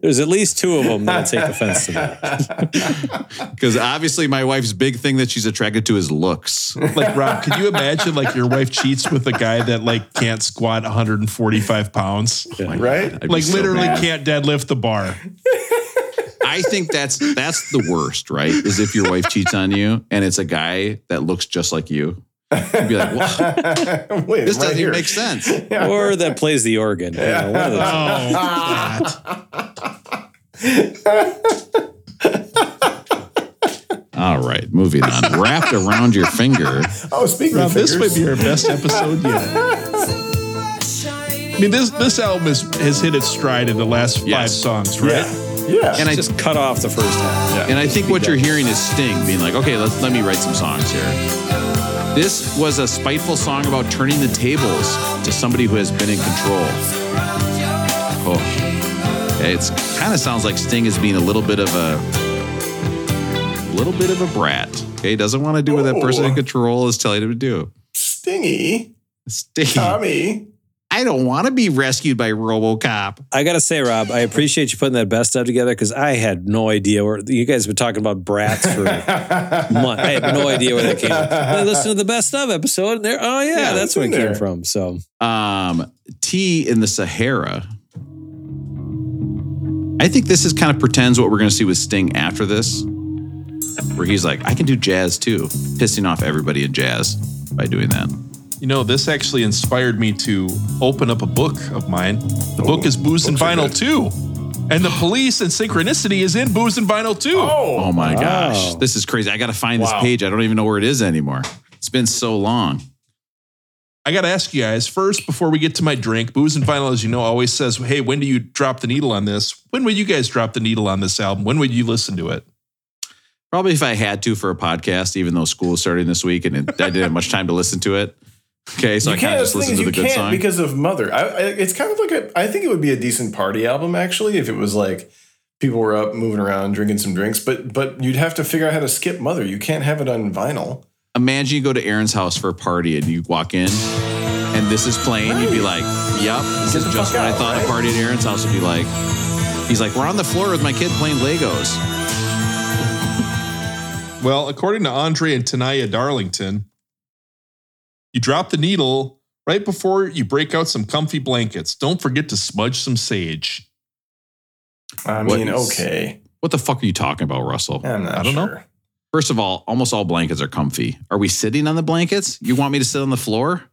There's at least two of them that'll take offense to that. Because obviously my wife's big thing that she's attracted to is looks. Like Rob, could you imagine like your wife cheats with a guy that like can't squat 145 pounds? right? I'd be Like so literally mad. can't deadlift the bar. I think that's that's the worst, right? Is if your wife cheats on you and it's a guy that looks just like you. You'd be like, well, Wait, this right doesn't here. even make sense. Or that plays the organ. you know, one of those. Oh, All right, moving on. Wrapped around your finger. Oh, speaking Rob, of this might be our best episode yet. I mean, this this album is, has hit its stride in the last five Yes. songs, right? Yeah. Yeah. And I Just cut off the first half. and I think what you're hearing is Sting being like, okay, let's let me write some songs here. This was a spiteful song about turning the tables to somebody who has been in control. Oh, okay, it's kind of sounds like Sting is being a little bit of a, little bit of a brat. Okay, doesn't want to do what that person in control is telling him to do. Stingy. Sting, Tommy. I don't want to be rescued by RoboCop. I gotta say, Rob, I appreciate you putting that best stuff together because I had no idea where you guys were talking about brats for months. I had no idea where that came from. I listened to the best of episode and there, oh yeah, Yeah, that's where in it came from. So um, Tea in the Sahara. I think this is kind of pretends what we're going to see with Sting after this. where he's like, I can do jazz too, pissing off everybody in jazz by doing that. You know, this actually inspired me to open up a book of mine. The book is Booze and Vinyl good. 2. And the police and synchronicity is in Booze and Vinyl 2. Oh my Wow. gosh, this is crazy. I got to find this page. I don't even know where it is anymore. It's been so long. I got to ask you guys first before we get to my drink. Booze and Vinyl, as you know, always says, Hey, when do you drop the needle on this? When would you guys drop the needle on this album? When would you listen to it? Probably if I had to for a podcast, even though school is starting this week and it, I didn't have much time to listen to it. Okay, so you kind can't. of just The thing listened to you the good can't song. because of Mother. I, I, it's kind of like a. I think it would be a decent party album actually if it was like people were up moving around drinking some drinks. But but you'd have to figure out how to skip Mother. You can't have it on vinyl. Imagine you go to Aaron's house for a party and you walk in and this is playing. You'd be like, "Yep, this Get is just fuck what I thought right? a party at Aaron's house would be like." He's like, "We're on the floor with my kid playing Legos." Well, according to Andre and Tenaya Darlington, you drop the needle right before you break out some comfy blankets. Don't forget to smudge some sage. I What mean, is- okay. What the fuck are you talking about, Russell? I'm not I don't know. sure. First of all, almost all blankets are comfy. Are we sitting on the blankets? You want me to sit on the floor?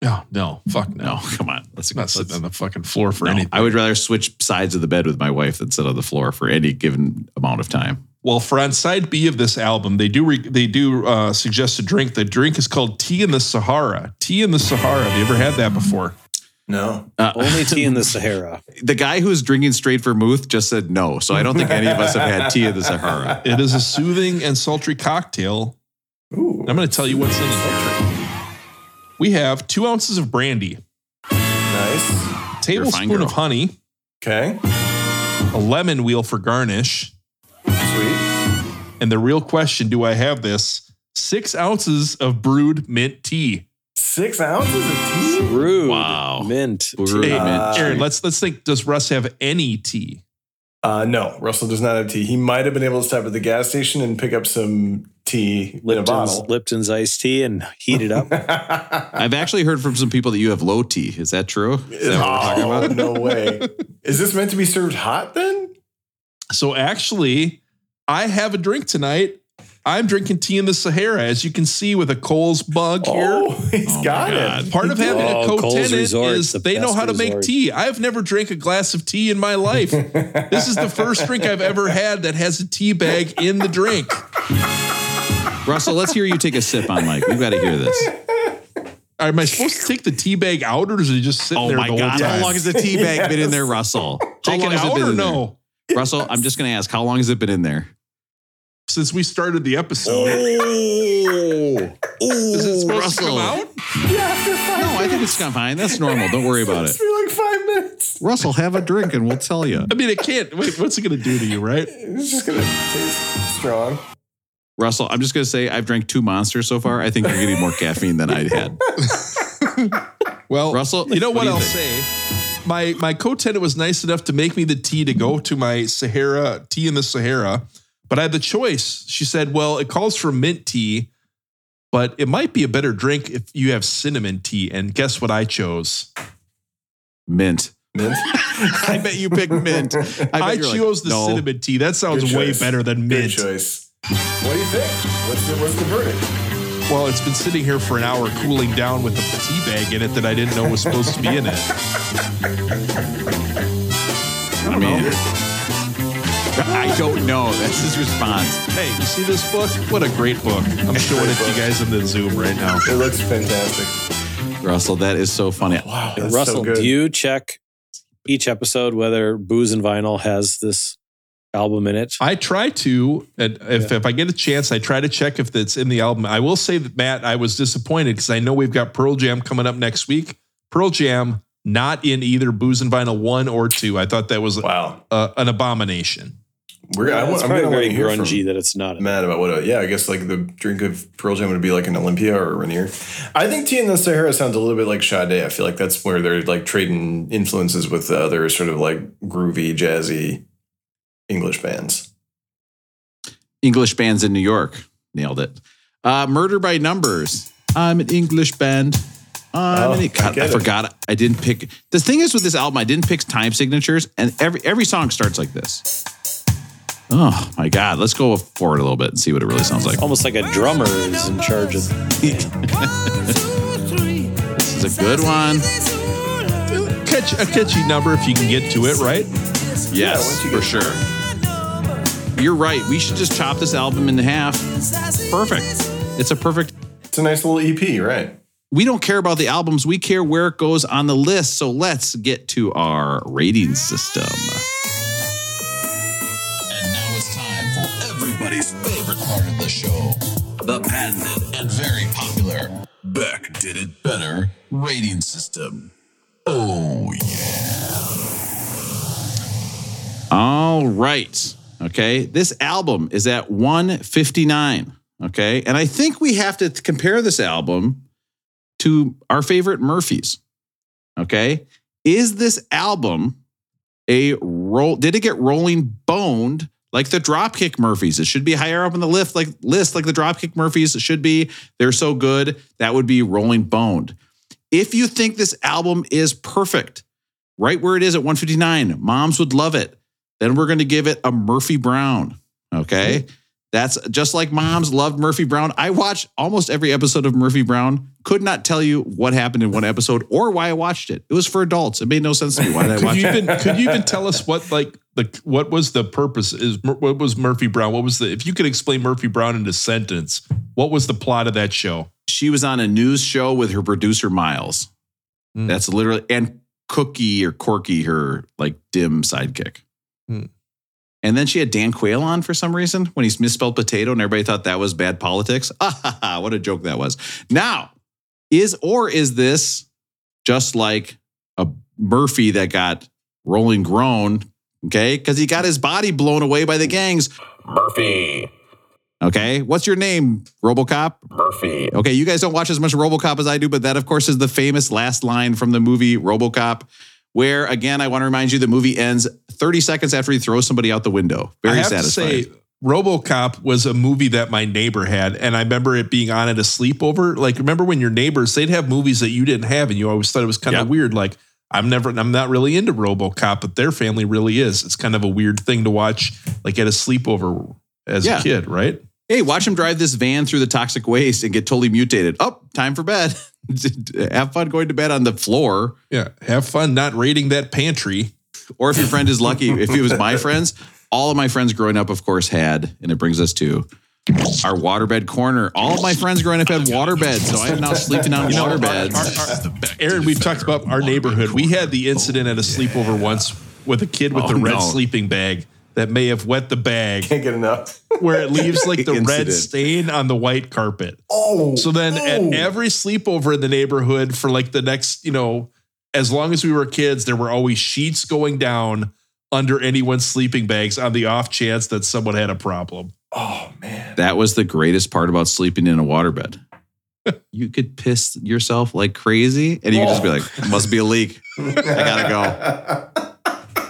No, no, fuck no. No, come on. Let's I'm not sitting on the fucking floor for no, anything. I would rather switch sides of the bed with my wife than sit on the floor for any given amount of time. Well, for on side B of this album, they do re- they do uh, suggest a drink. The drink is called Tea in the Sahara. Tea in the Sahara. Have you ever had that before? No. Uh, Only tea in the Sahara. the guy who's drinking straight vermouth just said no. So I don't think any of us have had tea in the Sahara. It is a soothing and sultry cocktail. Ooh. I'm going to tell you what's in it. We have two ounces of brandy, Nice. A tablespoon girl. of honey, Okay. a lemon wheel for garnish, Sweet. And the real question: Do I have this? Six ounces of brewed mint tea. Six ounces of tea. Rude. Wow. Mint. Brewed tea. mint Uh, Aaron, let's let's think. Does Russ have any tea? Uh, no, Russell does not have tea. He might have been able to stop at the gas station and pick up some tea in a Lipton's, bottle. Lipton's iced tea and heat it up. I've actually heard from some people that you have low tea. Is that true? Is that what we're talking Oh, about? no way. Is this meant to be served hot then? So actually, I have a drink tonight. I'm drinking tea in the Sahara, as you can see with a Coles bug oh, here. Oh, he's Oh my got God. it. Part of having a Oh, Coles co-tenant is the they know how to make tea. I've never drank a glass of tea in my life. this is the first drink I've ever had that has a tea bag in the drink. Russell, let's hear you take a sip on Mike. We've got to hear this. Am I supposed to take the tea bag out, or is it just sitting Oh there my the whole God. time? How long has the tea bag been in there, Russell? How Take long it has it out been or in no? There? Russell, I'm just going to ask, how long has it been in there? Since we started the episode, Oh, is it supposed Russell. to come out? Yeah, after five No, I think it's fine. That's normal. Don't worry about It's it. been like five minutes. Russell, have a drink and we'll tell you. I mean, it can't. Wait, what's it going to do to you, right? It's just gonna taste strong. Russell, I'm just going to say I've drank two monsters so far. I think you're getting more caffeine than I had. Well, Russell, you know what what, I'll say? My my co-tenant was nice enough to make me the tea to go to my Sahara tea in the Sahara, but I had the choice. She said, "Well, it calls for mint tea, but it might be a better drink if you have cinnamon tea." And guess what I chose? Mint. Mint. I bet you picked mint. I, I, you're like, chose the no. cinnamon tea. That sounds way better than Good mint. choice. What do you think? What's the what's the verdict? Well, it's been sitting here for an hour cooling down with a tea bag in it that I didn't know was supposed to be in it. I mean, I don't know. That's his response. Hey, you see this book? What a great book. I'm showing it to you guys in the Zoom right now. It looks fantastic. Russell, that is so funny. Wow, that's Russell, so good. do you check each episode whether Booze and Vinyl has this album in it? I try to, and if, if I get a chance, I try to check if it's in the album. I will say that, Matt, I was disappointed because I know we've got Pearl Jam coming up next week. Pearl Jam not in either Booze and Vinyl 1 or 2. I thought that was wow. uh, an abomination. We're, I, it's want- I'm probably gonna very to hear from grungy that it's not. mad about what. A, yeah, I guess like the drink of Pearl Jam would be like an Olympia or a Rainier. I think Tea in the Sahara sounds a little bit like Sade. I feel like that's where they're like trading influences with the other sort of like groovy, jazzy English bands. English bands in New York. Nailed it. Uh, Murder by Numbers. I'm an English band. I'm Oh, an- I God, I, get it. forgot. I didn't pick. The thing is with this album, I didn't pick time signatures, and every every song starts like this. Oh my God. Let's go forward a little bit and see what it really sounds like. Almost like a drummer is in charge of. This is a good one. Catch a catchy number if you can get to it, right? Yes, once for sure. You're right. We should just chop this album in half. Perfect. It's a perfect. It's a nice little EP, right? We don't care about the albums. We care where it goes on the list. So let's get to our rating system. And now it's time for everybody's favorite part of the show the patented and very popular Beck Did It Better rating system. Oh, yeah. All right. Okay. This album is at 159. Okay. And I think we have to compare this album to our favorite Murphys. Okay. Is this album a roll? Did it get rolling boned like the Dropkick Murphys? It should be higher up on the list, like list, like the Dropkick Murphys. It should be. They're so good. That would be rolling boned. If you think this album is perfect, right where it is at 159, moms would love it then we're going to give it a Murphy Brown. Okay. That's just like moms loved Murphy Brown. I watched almost every episode of Murphy Brown. Could not tell you what happened in one episode or why I watched it. It was for adults. It made no sense to me. Why did I Could watch you it? even could you even tell us what like the what was the purpose is what was Murphy Brown? What was the if you could explain Murphy Brown in a sentence, what was the plot of that show? She was on a news show with her producer, Miles. Hmm. That's literally, and Cookie or Corky, her like dim sidekick. Hmm. And then she had Dan Quayle on for some reason when he's misspelled potato, and everybody thought that was bad politics. Ah, ha, ha, what a joke that was. Now, is or is this just like a Murphy that got rolling grown? Okay, because he got his body blown away by the gangs. Murphy. Okay, what's your name, Robocop? Murphy. Okay, you guys don't watch as much Robocop as I do, but that, of course, is the famous last line from the movie Robocop, where, again, I want to remind you the movie ends 30 seconds after he throws somebody out the window. Very I have satisfying. to say, RoboCop was a movie that my neighbor had, and I remember it being on at a sleepover. Like, remember when your neighbors they'd have movies that you didn't have, and you always thought it was kind of weird. Like, I'm never, I'm not really into RoboCop, but their family really is. It's kind of a weird thing to watch, like at a sleepover as Yeah. a kid, right? Hey, watch him drive this van through the toxic waste and get totally mutated. Oh, time for bed. have fun going to bed on the floor. Yeah, have fun not raiding that pantry. Or if your friend is lucky, if it was my friends, all of my friends growing up, of course, had, and it brings us to our waterbed corner. All of my friends growing up had waterbeds, so I am now sleeping on waterbeds. Aaron, we've talked about our neighborhood. We had the incident at a sleepover once with a kid with Oh, a red no. sleeping bag that may have wet the bag Can't get enough. where it leaves like the red stain on the white carpet. Oh. So then oh. at every sleepover in the neighborhood for like the next, you know, as long as we were kids, there were always sheets going down under anyone's sleeping bags on the off chance that someone had a problem. Oh man. That was the greatest part about sleeping in a waterbed. you could piss yourself like crazy, and you could just be like, "Must be a leak. I gotta go."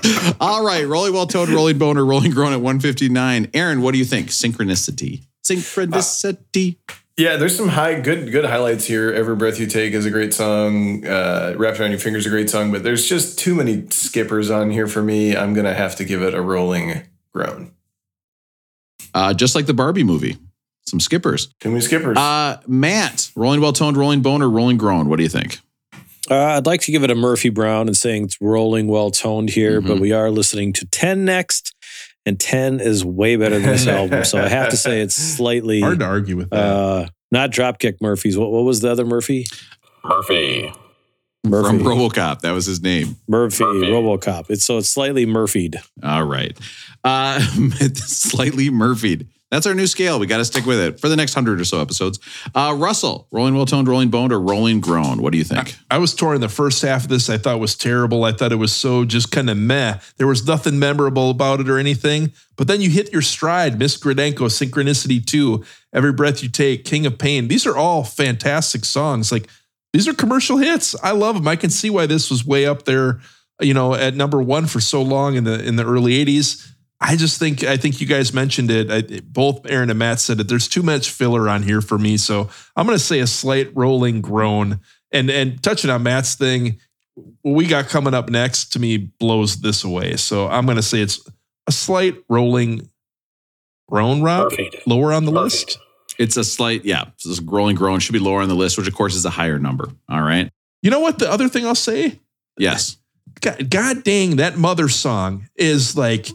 All right, rolling well toned, rolling boner, rolling grown at 159. Aaron, what do you think? Synchronicity. Synchronicity. Yeah, there's some high good good highlights here. Every breath you take is a great song. Uh, Wrapped around your fingers is a great song, but there's just too many skippers on here for me. I'm gonna have to give it a rolling groan. Uh, just like the Barbie movie, some skippers. Too many skippers. Uh, Matt, rolling well toned, rolling boner, rolling groan. What do you think? Uh, I'd like to give it a Murphy Brown and saying it's rolling well toned here, but Mhm. we are listening to 10 next, and 10 is way better than this album. So I have to say it's slightly Hard to argue with that. uh, not Dropkick Murphys. What, what was the other Murphy? Murphy. Murphy. From RoboCop. That was his name. Murphy, Murphy. Robocop. It's so it's slightly Murphyed. All right. Uh, slightly Murphyed. That's our new scale. We got to stick with it for the next hundred or so episodes. Uh, Russell, rolling well toned, rolling boned, or rolling grown? What do you think? I was torn. The first half of this I thought was terrible. I thought it was so just kind of meh. There was nothing memorable about it or anything. But then you hit your stride. Miss Gradenko, Synchronicity 2, Every Breath You Take, King of Pain. These are all fantastic songs. Like these are commercial hits. I love them. I can see why this was way up there, you know, at number one for so long in the in the early 80s. I just think I think you guys mentioned it. I, both Aaron and Matt said it. There's too much filler on here for me, so I'm going to say a slight rolling groan. And and touching on Matt's thing, what we got coming up next to me blows this away. So I'm going to say it's a slight rolling groan. Rob? Murphy. Lower on the Murphy. list? It's a slight, yeah, so this rolling groan should be lower on the list, which of course is a higher number. All right. You know what? The other thing I'll say? Yes. God, God dang, that mother song is like,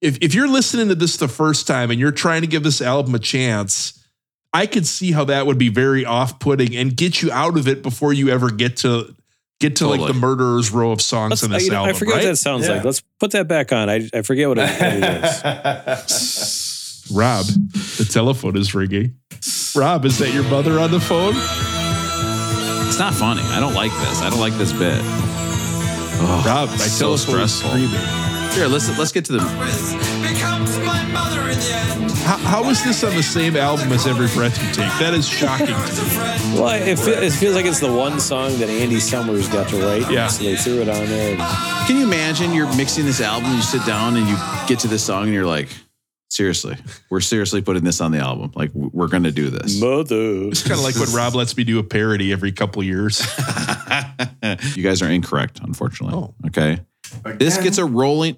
if, if you're listening to this the first time and you're trying to give this album a chance, I could see how that would be very off-putting and get you out of it before you ever get to get to like the murderer's row of songs Let's- in this you know, album. I forget right? what that sounds Yeah. like. Let's put that back on. I, I forget what it, what it is. Rob, the telephone is ringing. Rob, is that your mother on the phone? It's not funny. I don't like this. I don't like this bit. Oh, Rob, my so telephone is stressful. screaming. Here, let's let's get to the. How, how is this on the same album as Every Breath You Take? That is shocking to me. Well, it, fe- it feels like it's the one song that Andy Summers got to write. Yeah. So they threw it on there. Can you imagine you're mixing this album, you sit down and you get to this song and you're like, seriously, we're seriously putting this on the album. Like we're going to do this. Mother. It's kind of like when Rob lets me do a parody every couple years. you guys are incorrect, unfortunately. Oh. Okay. This gets a rolling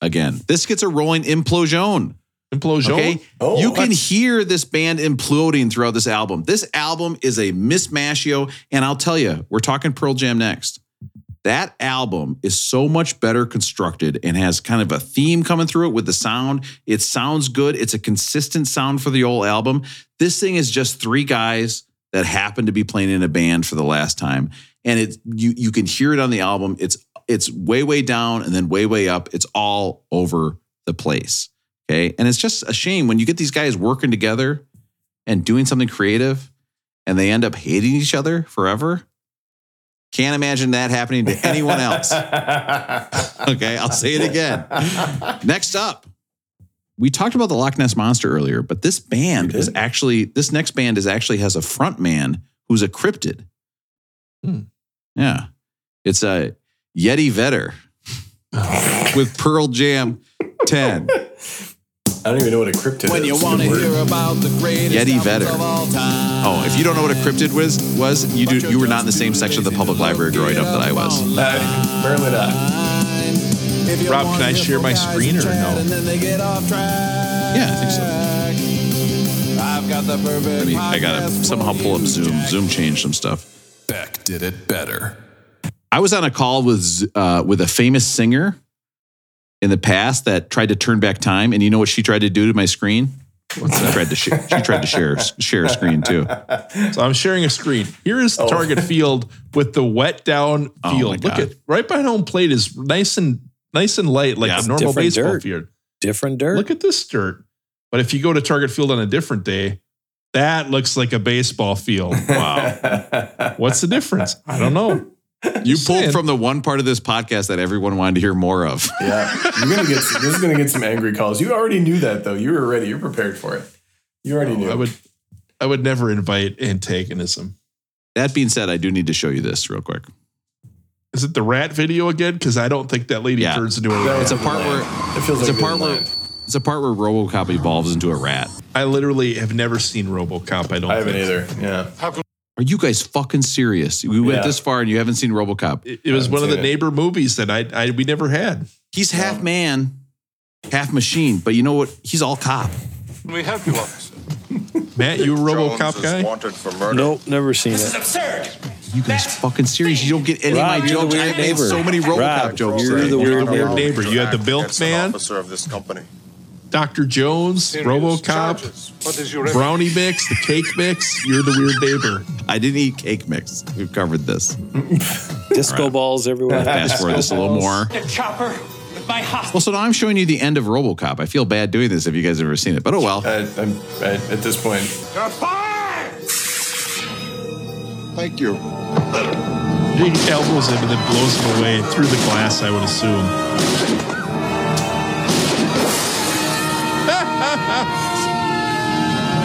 again. This gets a rolling implosion. Implosion. Okay. Oh, you can hear this band imploding throughout this album. This album is a mismatchio. And I'll tell you, we're talking Pearl Jam next. That album is so much better constructed and has kind of a theme coming through it with the sound. It sounds good. It's a consistent sound for the whole album. This thing is just three guys that happen to be playing in a band for the last time. And it you you can hear it on the album. It's it's way, way down and then way, way up. It's all over the place. Okay. And it's just a shame when you get these guys working together and doing something creative and they end up hating each other forever. Can't imagine that happening to anyone else. Okay. I'll say it again. Next up, we talked about the Loch Ness Monster earlier, but this band is actually, this next band is actually has a front man who's a cryptid. Hmm. Yeah. It's a Yeti Vedder with Pearl Jam 10. I don't even know what a cryptid When is. you want to hear about the greatest Yeti Vedder. Of all time. Oh, if you don't know what a cryptid was, was you do you were not in the same section of the public library growing up that I was. Uh, apparently not. Rob, can I share my screen or no? And then they get off track. Yeah, I think so. I've got the perfect I mean, I gotta somehow pull up Zoom. Jack. Zoom changed some stuff. Beck did it better. I was on a call with uh, with a famous singer in the past that tried to turn back time, and you know what she tried to do to my screen? What's that? She tried to share. She tried to share share a screen too. So I'm sharing a screen. Here is the Oh. target field with the wet down Oh field. Look at right behind home plate is nice and nice and light, like Yeah, a normal baseball dirt. field. Different dirt. Look at this dirt. But if you go to target field on a different day, that looks like a baseball field. Wow. What's the difference? I don't know. You Just pulled saying. from the one part of this podcast that everyone wanted to hear more of. Yeah, you're gonna get. This is gonna get some angry calls. You already knew that though. You were ready. You're prepared for it. You already knew. I would I would never invite antagonism. That being said, I do need to show you this real quick. Is it the rat video again? Because I don't think that lady Yeah. turns into a No, rat. It's a part where It feels it's like a part where it's a part where RoboCop evolves into a rat. I literally have never seen RoboCop. I don't. I haven't think. either. Yeah. Are you guys fucking serious? We went Yeah. this far and you haven't seen RoboCop. It, it was one of the it. neighbor movies that I, I we never had. He's half man, half machine, but you know what? He's all cop. we help you, officer? Matt, you a RoboCop Jones is guy? wanted for murder. Nope, never seen it. This is absurd. You guys fucking serious? You don't get any Rob, of my you're jokes. weird I've made so many RoboCop Rob, jokes. you're today. the You're weird the weird neighbor. neighbor. You had the Bilk Man, officer of this company. Dr. Jones, Serious RoboCop. What is your Brownie Mix, the Cake Mix. You're the weird neighbor. I didn't eat cake mix. We've covered this. Disco balls everywhere. Fast forward this a little more. The chopper my. Well, so now I'm showing you the end of RoboCop. I feel bad doing this if you guys have ever seen it, but oh well. I, I'm I, at this point. You're fired! Thank you. He elbows him and then blows him away through the glass, I would assume.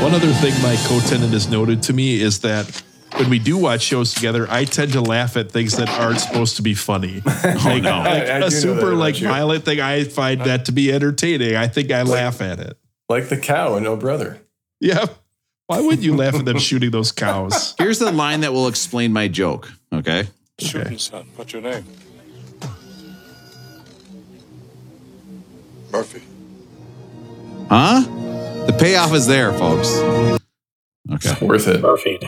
One other thing my co-tenant has noted to me is that when we do watch shows together, I tend to laugh at things that aren't supposed to be funny. Like, oh, no. like I- I do know a super like you. violent thing, I find that to be entertaining. I think I laugh at it. Like the cow in Oh Brother. Yeah. Why would you laugh at them shooting those cows? Here's the line that will explain my joke. Okay. Shooting, son. What's your name? Murphy. Huh? The payoff is there, folks. Okay. Worth it. Murphy.